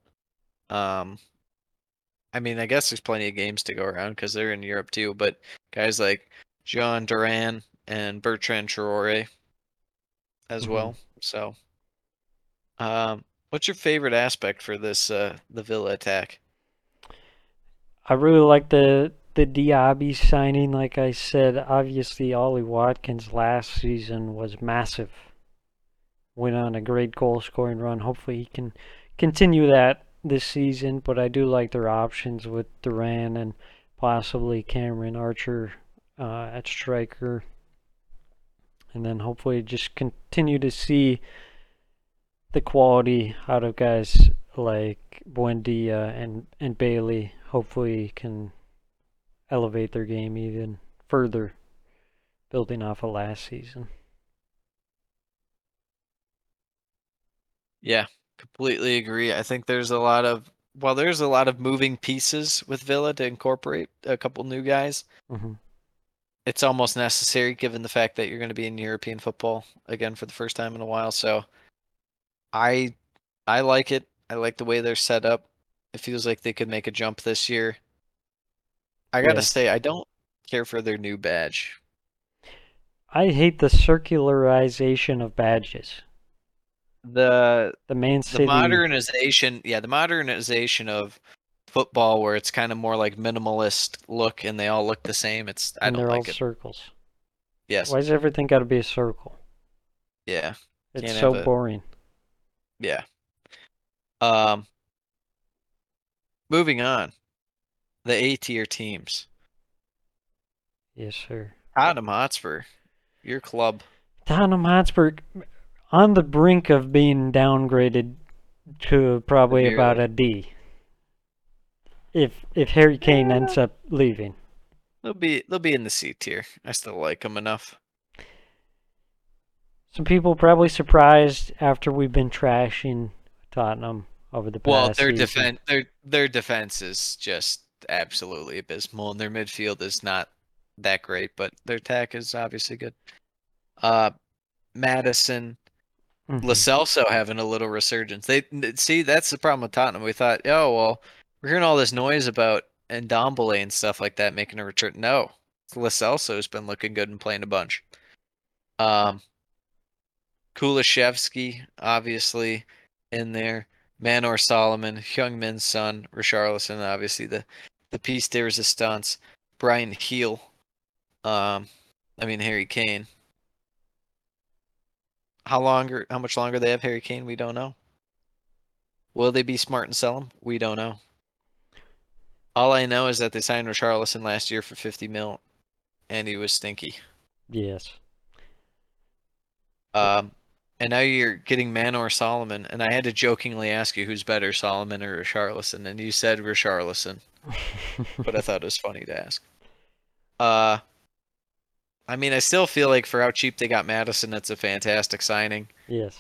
Um. I mean, I guess there's plenty of games to go around because they're in Europe too. But guys like Jhon Duran and Bertrand Traore as Mhm. well. So, um, what's your favorite aspect for this uh the Villa attack? I really like the the Diaby signing. Like I said, obviously Ollie Watkins last season was massive. Went on a great goal scoring run. Hopefully he can continue that this season. But I do like their options with Duran and possibly Cameron Archer uh, at striker. And then hopefully just continue to see the quality out of guys like Buendia and and Bailey hopefully can elevate their game even further, building off of last season. Yeah, completely agree. I think there's a lot of well, there's a lot of moving pieces with Villa to incorporate a couple new guys. hmm It's almost necessary given the fact that you're going to be in European football again for the first time in a while. So I I like it. I like the way they're set up. It feels like they could make a jump this year. I got to Yeah. say I don't care for their new badge. I hate the circularization of badges. The The Man the modernization yeah the modernization of football where it's kind of more like minimalist look and they all look the same it's i and don't they're like all it circles. yes Why does everything got to be a circle? yeah It's Can't so a- boring. yeah um moving on the a tier teams Yes, sir. tottenham hotspur your club Tottenham Hotspur on the brink of being downgraded to probably about a D. If if Harry Kane ends up leaving. they'll be they'll be in the c tier i still like them enough Some people probably surprised after we've been trashing Tottenham over the past well their season. defense their their defense is just absolutely abysmal and their midfield is not that great but their attack is obviously good. Uh madison Celso having a little resurgence. They see that's the problem with tottenham. We thought oh well we're hearing all this noise about Ndombele and stuff like that making a return. No Lo Celso's been looking good and playing a bunch. Um Kulusevski obviously in there Manor Solomon, Hyung Min's son, Richarlison, obviously the the piece de resistance, Bryan Gil, um, I mean Harry Kane. How longer? How much longer they have Harry Kane? We don't know. Will they be smart and sell him? We don't know. All I know is that they signed Richarlison last year for fifty mil, and he was stinky. Yes. Um, and now you're getting Manor Solomon, and I had to jokingly ask you who's better, Solomon or Richarlison, and you said Richarlison, but I thought it was funny to ask. Uh, I mean, I still feel like for how cheap they got Maddison, it's a fantastic signing. yes.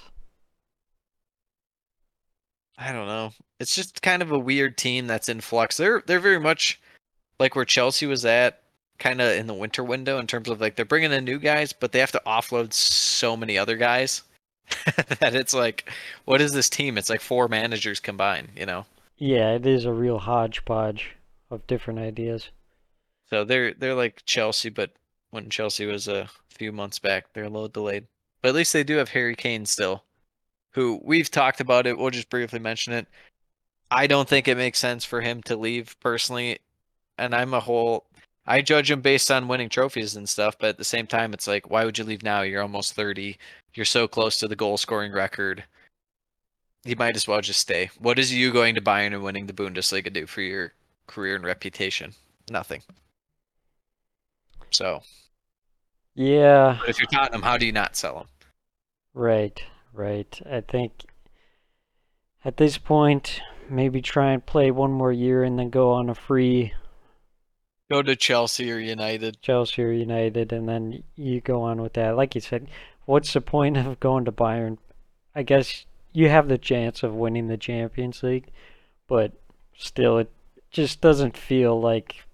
I don't know. It's just kind of a weird team that's in flux. They're they're very much like where Chelsea was at, kind of in the winter window in terms of like they're bringing in new guys, but they have to offload so many other guys that it's like, what is this team? It's like four managers combined, you know. Yeah, it is a real hodgepodge of different ideas. So they're they're like Chelsea, but when Chelsea was a few months back, they're a little delayed. But at least they do have Harry Kane still, who we've talked about it. We'll just briefly mention it. I don't think it makes sense for him to leave personally, and I'm a whole. I judge him based on winning trophies and stuff, but at the same time, it's like, why would you leave now? You're almost 30. You're so close to the goal scoring record. You might as well just stay. What is you going to Bayern and winning the Bundesliga do for your career and reputation? Nothing. So, Yeah, but if you're Tottenham, how do you not sell him? right, right. I think at this point, maybe try and play one more year and then go on a free Go to Chelsea or United. Chelsea or United, and then you go on with that. Like you said, what's the point of going to Bayern? I guess you have the chance of winning the Champions League, but still, it just doesn't feel like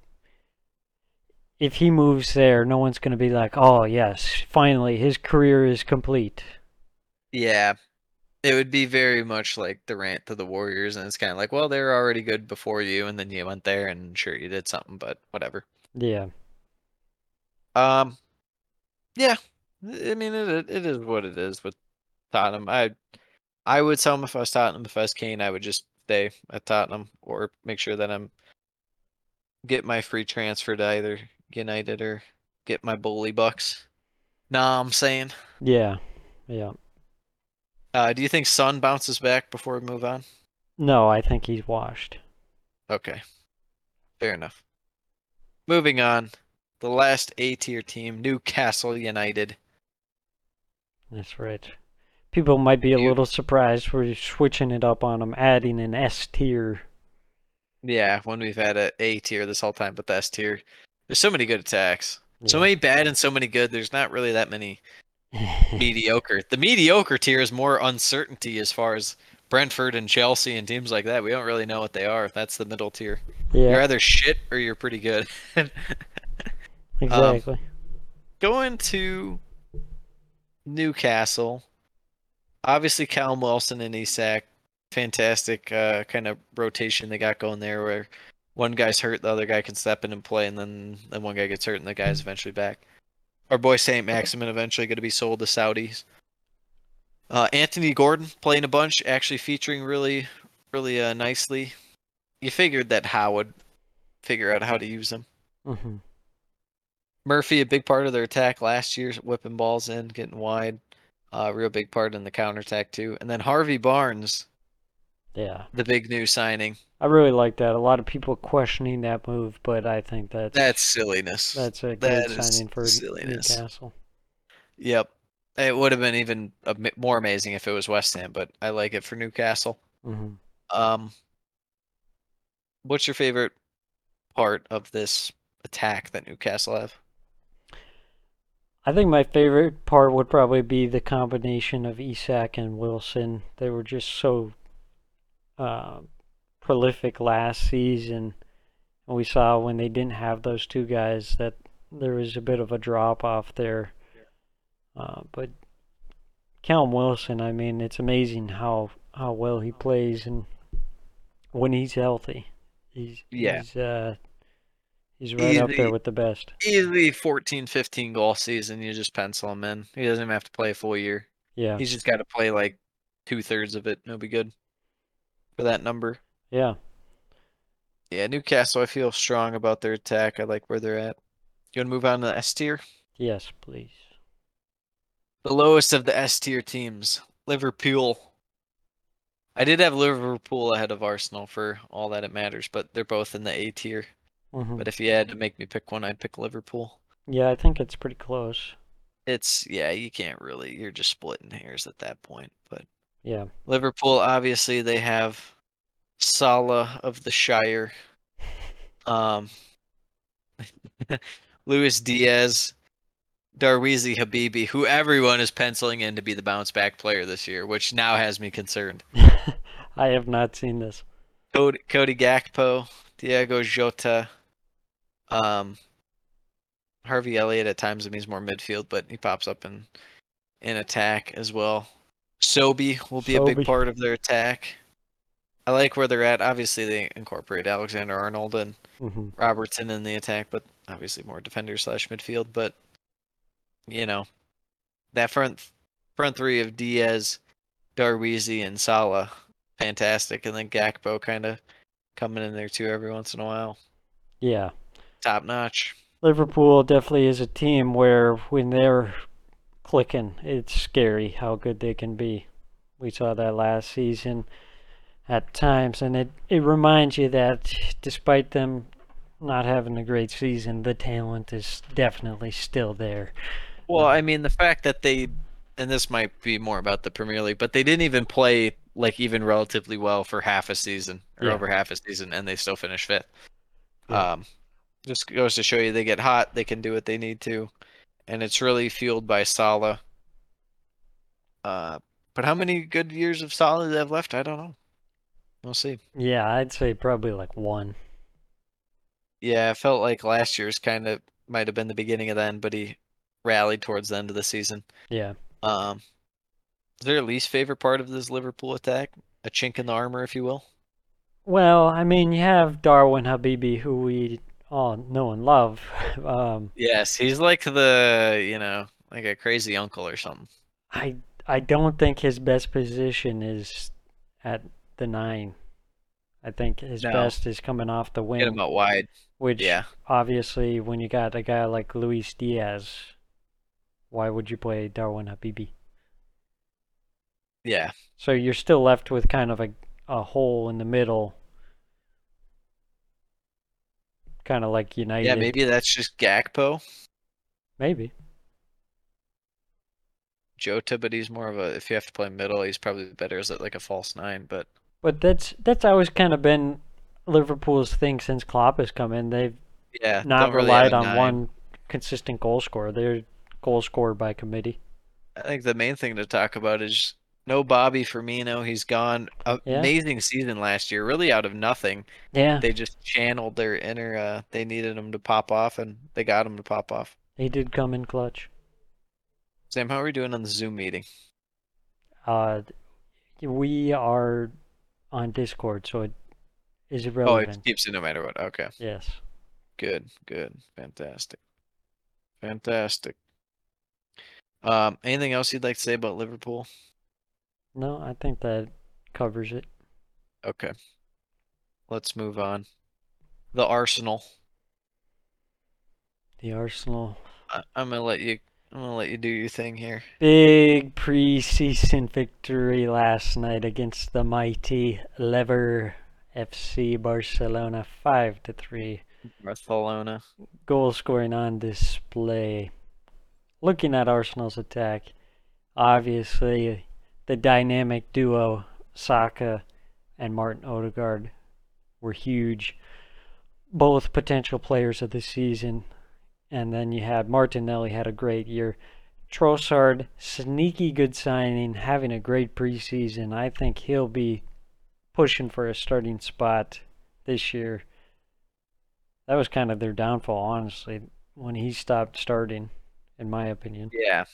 if he moves there, no one's going to be like, oh, yes, finally, his career is complete. Yeah, it would be very much like Durant to the Warriors, and it's kind of like, well, they were already good before you, and then you went there, and sure, you did something, but whatever. Yeah. Um, yeah, I mean, it it is what it is with Tottenham. I I would sell him if I was Tottenham. If I was Kane, I would just stay at Tottenham or make sure that I'm get my free transfer to either United or get my bully bucks. Nah, I'm saying. Yeah. Yeah. Uh, do you think Son bounces back before we move on? No, I think he's washed. Okay, fair enough. Moving on, the last A tier team, Newcastle United. That's right. people might be a You- little surprised we're switching it up on them, adding an S tier. Yeah, when we've had a A tier this whole time, but the S tier. There's so many good attacks. So many bad and so many good. There's not really that many mediocre. The mediocre tier is more uncertainty as far as Brentford and Chelsea and teams like that. We don't really know what they are. That's the middle tier. You're either shit or you're pretty good. exactly. Going to Newcastle. Obviously, Callum Wilson and Isak. Fantastic uh, kind of rotation they got going there where one guy's hurt, the other guy can step in and play, and then, then one guy gets hurt and the guy's eventually back. Our boy St. Maximin eventually going to be sold to Saudis. Uh, Anthony Gordon playing a bunch, actually featuring really, really uh, nicely. You figured that Howe would figure out how to use him. hmm Murphy, a big part of their attack last year, whipping balls in, getting wide. Uh, real big part in the counterattack too. And then Harvey Barnes, Yeah, the big new signing. I really like that. A lot of people questioning that move, but I think that's That's silliness. that's a that signing for silliness. Newcastle. Yep. It would have been even more amazing if it was West Ham, but I like it for Newcastle. hmm Um, what's your favorite part of this attack that Newcastle have? I think my favorite part would probably be the combination of Isak and Wilson. They were just so uh, prolific last season. We saw when they didn't have those two guys that there was a bit of a drop off there. Uh, but Callum Wilson, I mean, it's amazing how how well he plays and when he's healthy, he's Yeah. he's uh, he's right up there with the best. Easily 14, 15 goal season. You just pencil him in. He doesn't even have to play a full year. Yeah, He's just got to play like two thirds of it. He'll be good for that number. yeah. Yeah, Newcastle. I feel strong about their attack. I like where they're at. You want to move on to the S tier? Yes, please. The lowest of the S tier teams, Liverpool. I did have Liverpool ahead of Arsenal for all that it matters, but they're both in the A tier. hmm But if you had to make me pick one, I'd pick Liverpool. Yeah, I think it's pretty close. It's yeah, you can't really. You're just splitting hairs at that point. But Yeah. Liverpool, obviously, they have Salah of the Shire, um, Luis Diaz, Darweezy Habibi, who everyone is penciling in to be the bounce back player this year, which now has me concerned. I have not seen this. Cody, Cody Gakpo, Diego Jota, um, Harvey Elliott at times when he's more midfield, but he pops up in in attack as well. Sobe will be a big Sobey. part of their attack. I like where they're at. Obviously, they incorporate Alexander Arnold and hmm Robertson in the attack, but obviously more defender slash midfield. But you know, that front front three of Diaz, Darweezy, and Salah, fantastic, and then Gakpo kind of coming in there too every once in a while, Yeah. top notch. Liverpool definitely is a team where when they're clicking, it's scary how good they can be. We saw that last season at times, and it, it reminds you that despite them not having a great season, the talent is definitely still there. Well, I mean, the fact that they, and this might be more about the Premier League, but they didn't even play like even relatively well for half a season or Yeah. over half a season, and they still finished fifth. Yeah. Um, just goes to show you they get hot, they can do what they need to, and it's really fueled by Salah. Uh, but how many good years of Salah they have left? I don't know. We'll see. Yeah, I'd say probably like one. Yeah, I felt like last year's kind of might have been the beginning of the end, but he rallied towards the end of the season. Yeah. Um, is there a least favorite part of this Liverpool attack? A chink in the armor, if you will. Well, I mean, you have Darwin Habibi, who we all know and love. Um, Yes, he's like the you know like a crazy uncle or something. I I don't think his best position is at the nine. I think his No. best is coming off the wing. Get him out wide. which Yeah, obviously when you got a guy like Luis Diaz, why would you play Darwin Habibi? yeah. So you're still left with kind of a a hole in the middle, kind of like United. Yeah, maybe that's just Gakpo. Maybe. Jota, but he's more of a. If you have to play middle, he's probably better as like a false nine. But But that's that's always kind of been Liverpool's thing since Klopp has come in. They've yeah, not really relied on nine. one consistent goal scorer. They're goal scorer by committee. I think the main thing to talk about is no Bobby Firmino. He's gone. Yeah. Amazing season last year, really out of nothing. Yeah, They just channeled their inner. Uh, they needed him to pop off, and they got him to pop off. he did come in clutch. Sam, how are we doing on the Zoom meeting? Uh, we are on Discord, so it is Oh, it keeps it no matter what. Okay, Yes. good, good, fantastic, fantastic. Um, anything else you'd like to say about Liverpool? No, I think that covers it. Okay, let's move on. The Arsenal. The Arsenal I, I'm gonna let you. I'm gonna let you do your thing here. big preseason victory last night against the mighty Lever FC Barcelona, five to three. Barcelona. Goal scoring on display. Looking at Arsenal's attack, obviously the dynamic duo Saka and Martin Odegaard were huge. Both potential players of the season. And then you had Martinelli had a great year. Trossard, sneaky good signing, having a great preseason. I think he'll be pushing for a starting spot this year. That was kind of their downfall, honestly, when he stopped starting, in my opinion. Yeah.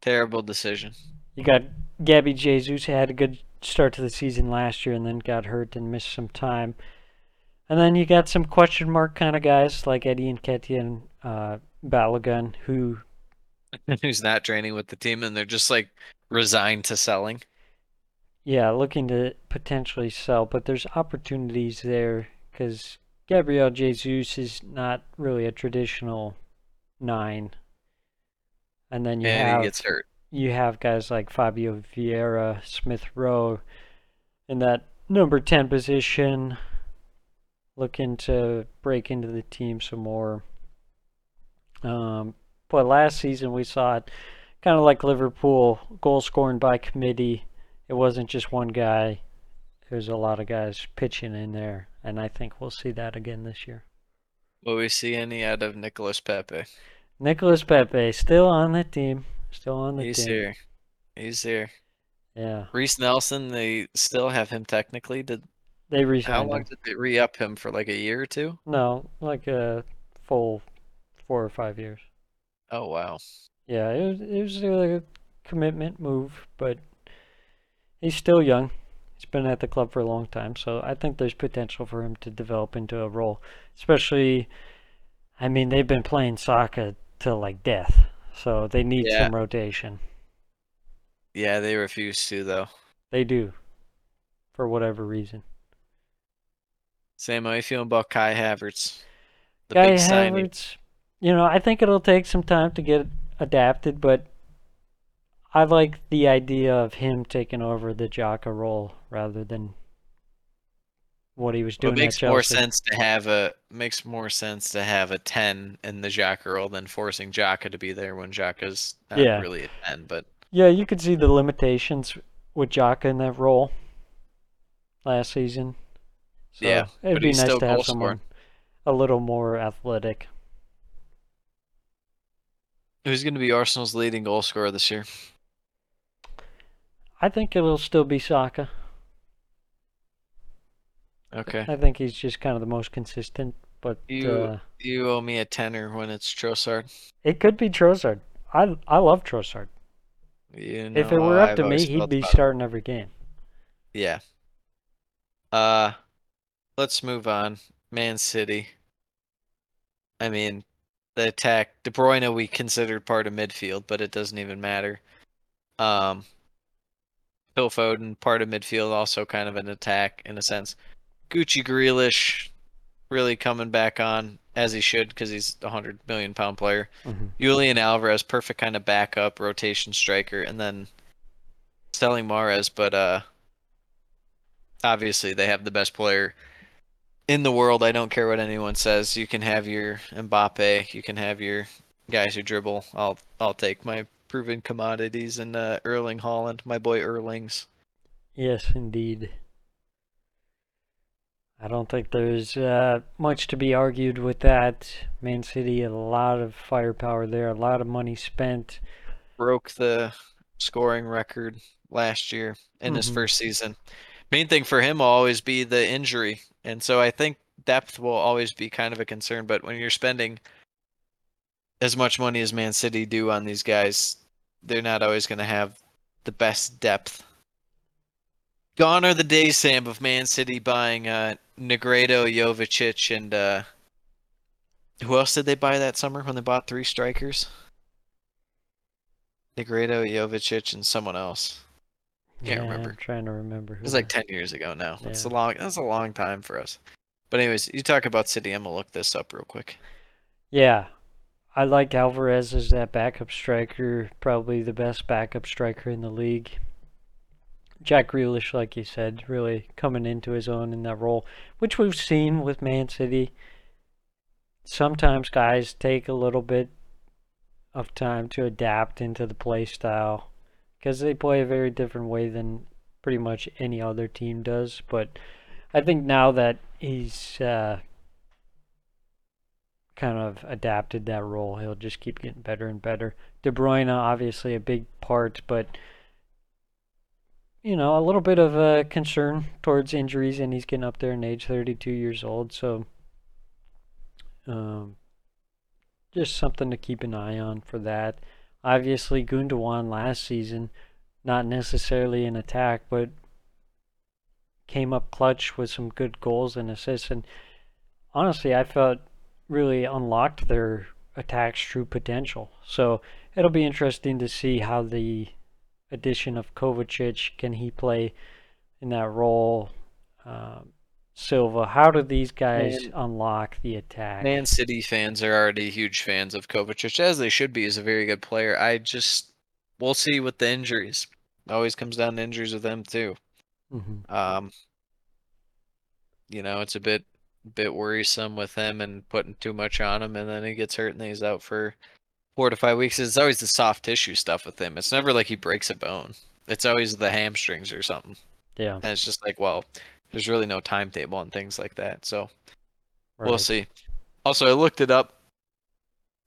Terrible decision. You got Gabby Jesus who had a good start to the season last year and then got hurt and missed some time. And then you got some question mark kind of guys like Eddie Nketiah and uh, Balogun who Who's not training with the team, and they're just like resigned to selling. yeah, looking to potentially sell, but there's opportunities there because Gabriel Jesus is not really a traditional nine. And then you and have he gets hurt. You have guys like Fabio Vieira, Smith Rowe in that number 10 position looking to break into the team some more. Um, but last season we saw it kind of like Liverpool, goal scoring by committee. It wasn't just one guy. There's a lot of guys pitching in there, and I think we'll see that again this year. Will we see any out of Nicholas Pepe? Nicholas Pepe still on the team, still on the He's team. here. He's here. Yeah, Reiss Nelson, they still have him technically. Did they re-signed long him. did they re-up him for? Like a year or two? No, like a full four or five years. Oh wow. Yeah, it was it was like a commitment move, but he's still young. He's been at the club for a long time, so I think there's potential for him to develop into a role. Especially, I mean, they've been playing soccer till like death, so they need Yeah. some rotation. Yeah, they refuse to though. They do, for whatever reason. Sam, how you feeling about Kai Havertz? The Guy big signing. Havertz, you know, I think it'll take some time to get adapted, but I like the idea of him taking over the Xhaka role rather than what he was Well, doing it makes more sense to have a makes more sense to have a ten in the Xhaka role than forcing Xhaka to be there when Xhaka's not Yeah. really a ten. But Yeah, you could see the limitations with Xhaka in that role last season. So Yeah, it'd be nice to have someone a little more athletic. who's going to be Arsenal's leading goal scorer this year? I think it'll still be Saka. Okay, I think he's just kind of the most consistent, but You- uh, you owe me a tenner when it's Trossard. it could be Trossard. I I love Trossard. You know, if it were up I've to me, he'd be starting every game. Yeah. Uh, let's move on. Man City. I mean, the attack. De Bruyne we considered part of midfield, but it doesn't even matter. Um, Phil Foden part of midfield, also kind of an attack in a sense. Gucci Grealish really coming back on as he should because he's a hundred million pound player. Mhm. Julian Alvarez, perfect kind of backup rotation striker, and then selling Mahrez, but uh obviously they have the best player in the world. I don't care what anyone says. You can have your Mbappe, you can have your guys who dribble. I'll I'll take my proven commodities in uh, Erling Haaland, my boy Erlings. Yes, indeed. I don't think there's uh, much to be argued with that. Man City, a lot of firepower there, a lot of money spent. Broke the scoring record last year in his Mhm. first season. Main thing for him will always be the injury, and so I think depth will always be kind of a concern. But when you're spending as much money as Man City do on these guys, they're not always going to have the best depth. Gone are the days, Sam, of Man City buying uh, Negredo, Jovetić, and uh, who else did they buy that summer when they bought three strikers? Negredo, Jovetić, and someone else. Can't yeah, remember. I'm trying to remember. It Who was like ten years ago now. That's a long. That's a long time for us. But anyways, you talk about City. I'm gonna look this up real quick. Yeah, I like Alvarez as that backup striker, probably the best backup striker in the league. Jack Grealish, like you said, really coming into his own in that role, which we've seen with Man City. Sometimes guys take a little bit of time to adapt into the play style because they play a very different way than pretty much any other team does. But I think now that he's uh, kind of adapted that role. He'll just keep getting better and better. De Bruyne, obviously a big part, but you know, a little bit of a concern towards injuries, and he's getting up there in age, 32 years old. So, um, just something to keep an eye on for that. Obviously, Gundogan last season, not necessarily an attack, but came up clutch with some good goals and assists. And honestly, I felt really unlocked their attack's true potential. So it'll be interesting to see how the addition of Kovacic can he play in that role. Um, Silva, how do these guys Man- unlock the attack? Man City fans are already huge fans of Kovacic, as they should be. He's a very good player. I just we'll see with the injuries. Always comes down to injuries with them too. Mhm. Um, you know, it's a bit bit worrisome with him and putting too much on him, and then he gets hurt and he's out for four to five weeks. It's always the soft tissue stuff with him. It's never like he breaks a bone. It's always the hamstrings or something. Yeah, And it's just like, well, there's really no timetable on things like that. So we'll see. Also, I looked it up,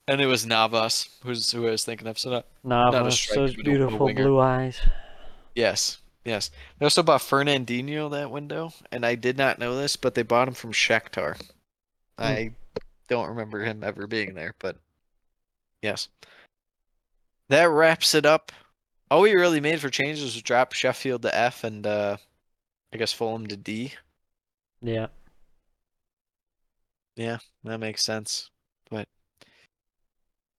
and it was Navas who's who I was thinking of. So not, not Navas, striker, those but a- a beautiful blue eyes. yes, yes. They also bought Fernandinho that window, and I did not know this, but they bought him from Shakhtar. Hmm. I don't remember him ever being there, but yes. That wraps it up. All we really made for changes was drop Sheffield to F and uh, I guess Fulham to D. Yeah. Yeah, that makes sense. But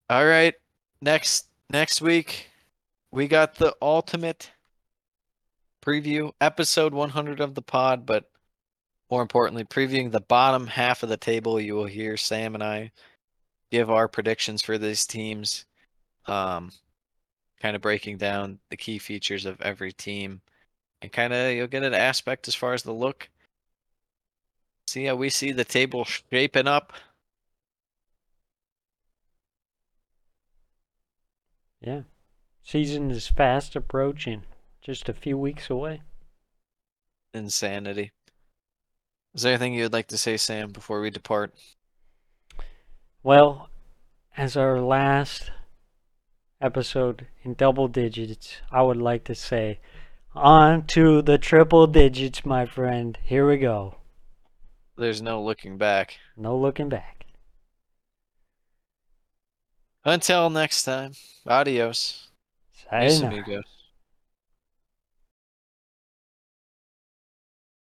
all right, next next week we got the ultimate preview episode 100 of the pod, but more importantly, previewing the bottom half of the table. You will hear Sam and I give our predictions for these teams, um, kind of breaking down the key features of every team, and kind of you'll get an aspect as far as the look see how we see the table shaping up. Yeah. Season is fast approaching. Just a few weeks away. Insanity. Is there anything you'd like to say, Sam, before we depart? Well, as our last episode in double digits, I would like to say, on to the triple digits, my friend. Here we go. There's no looking back. No looking back. Until next time, adios. Mis Sayonara. amigos.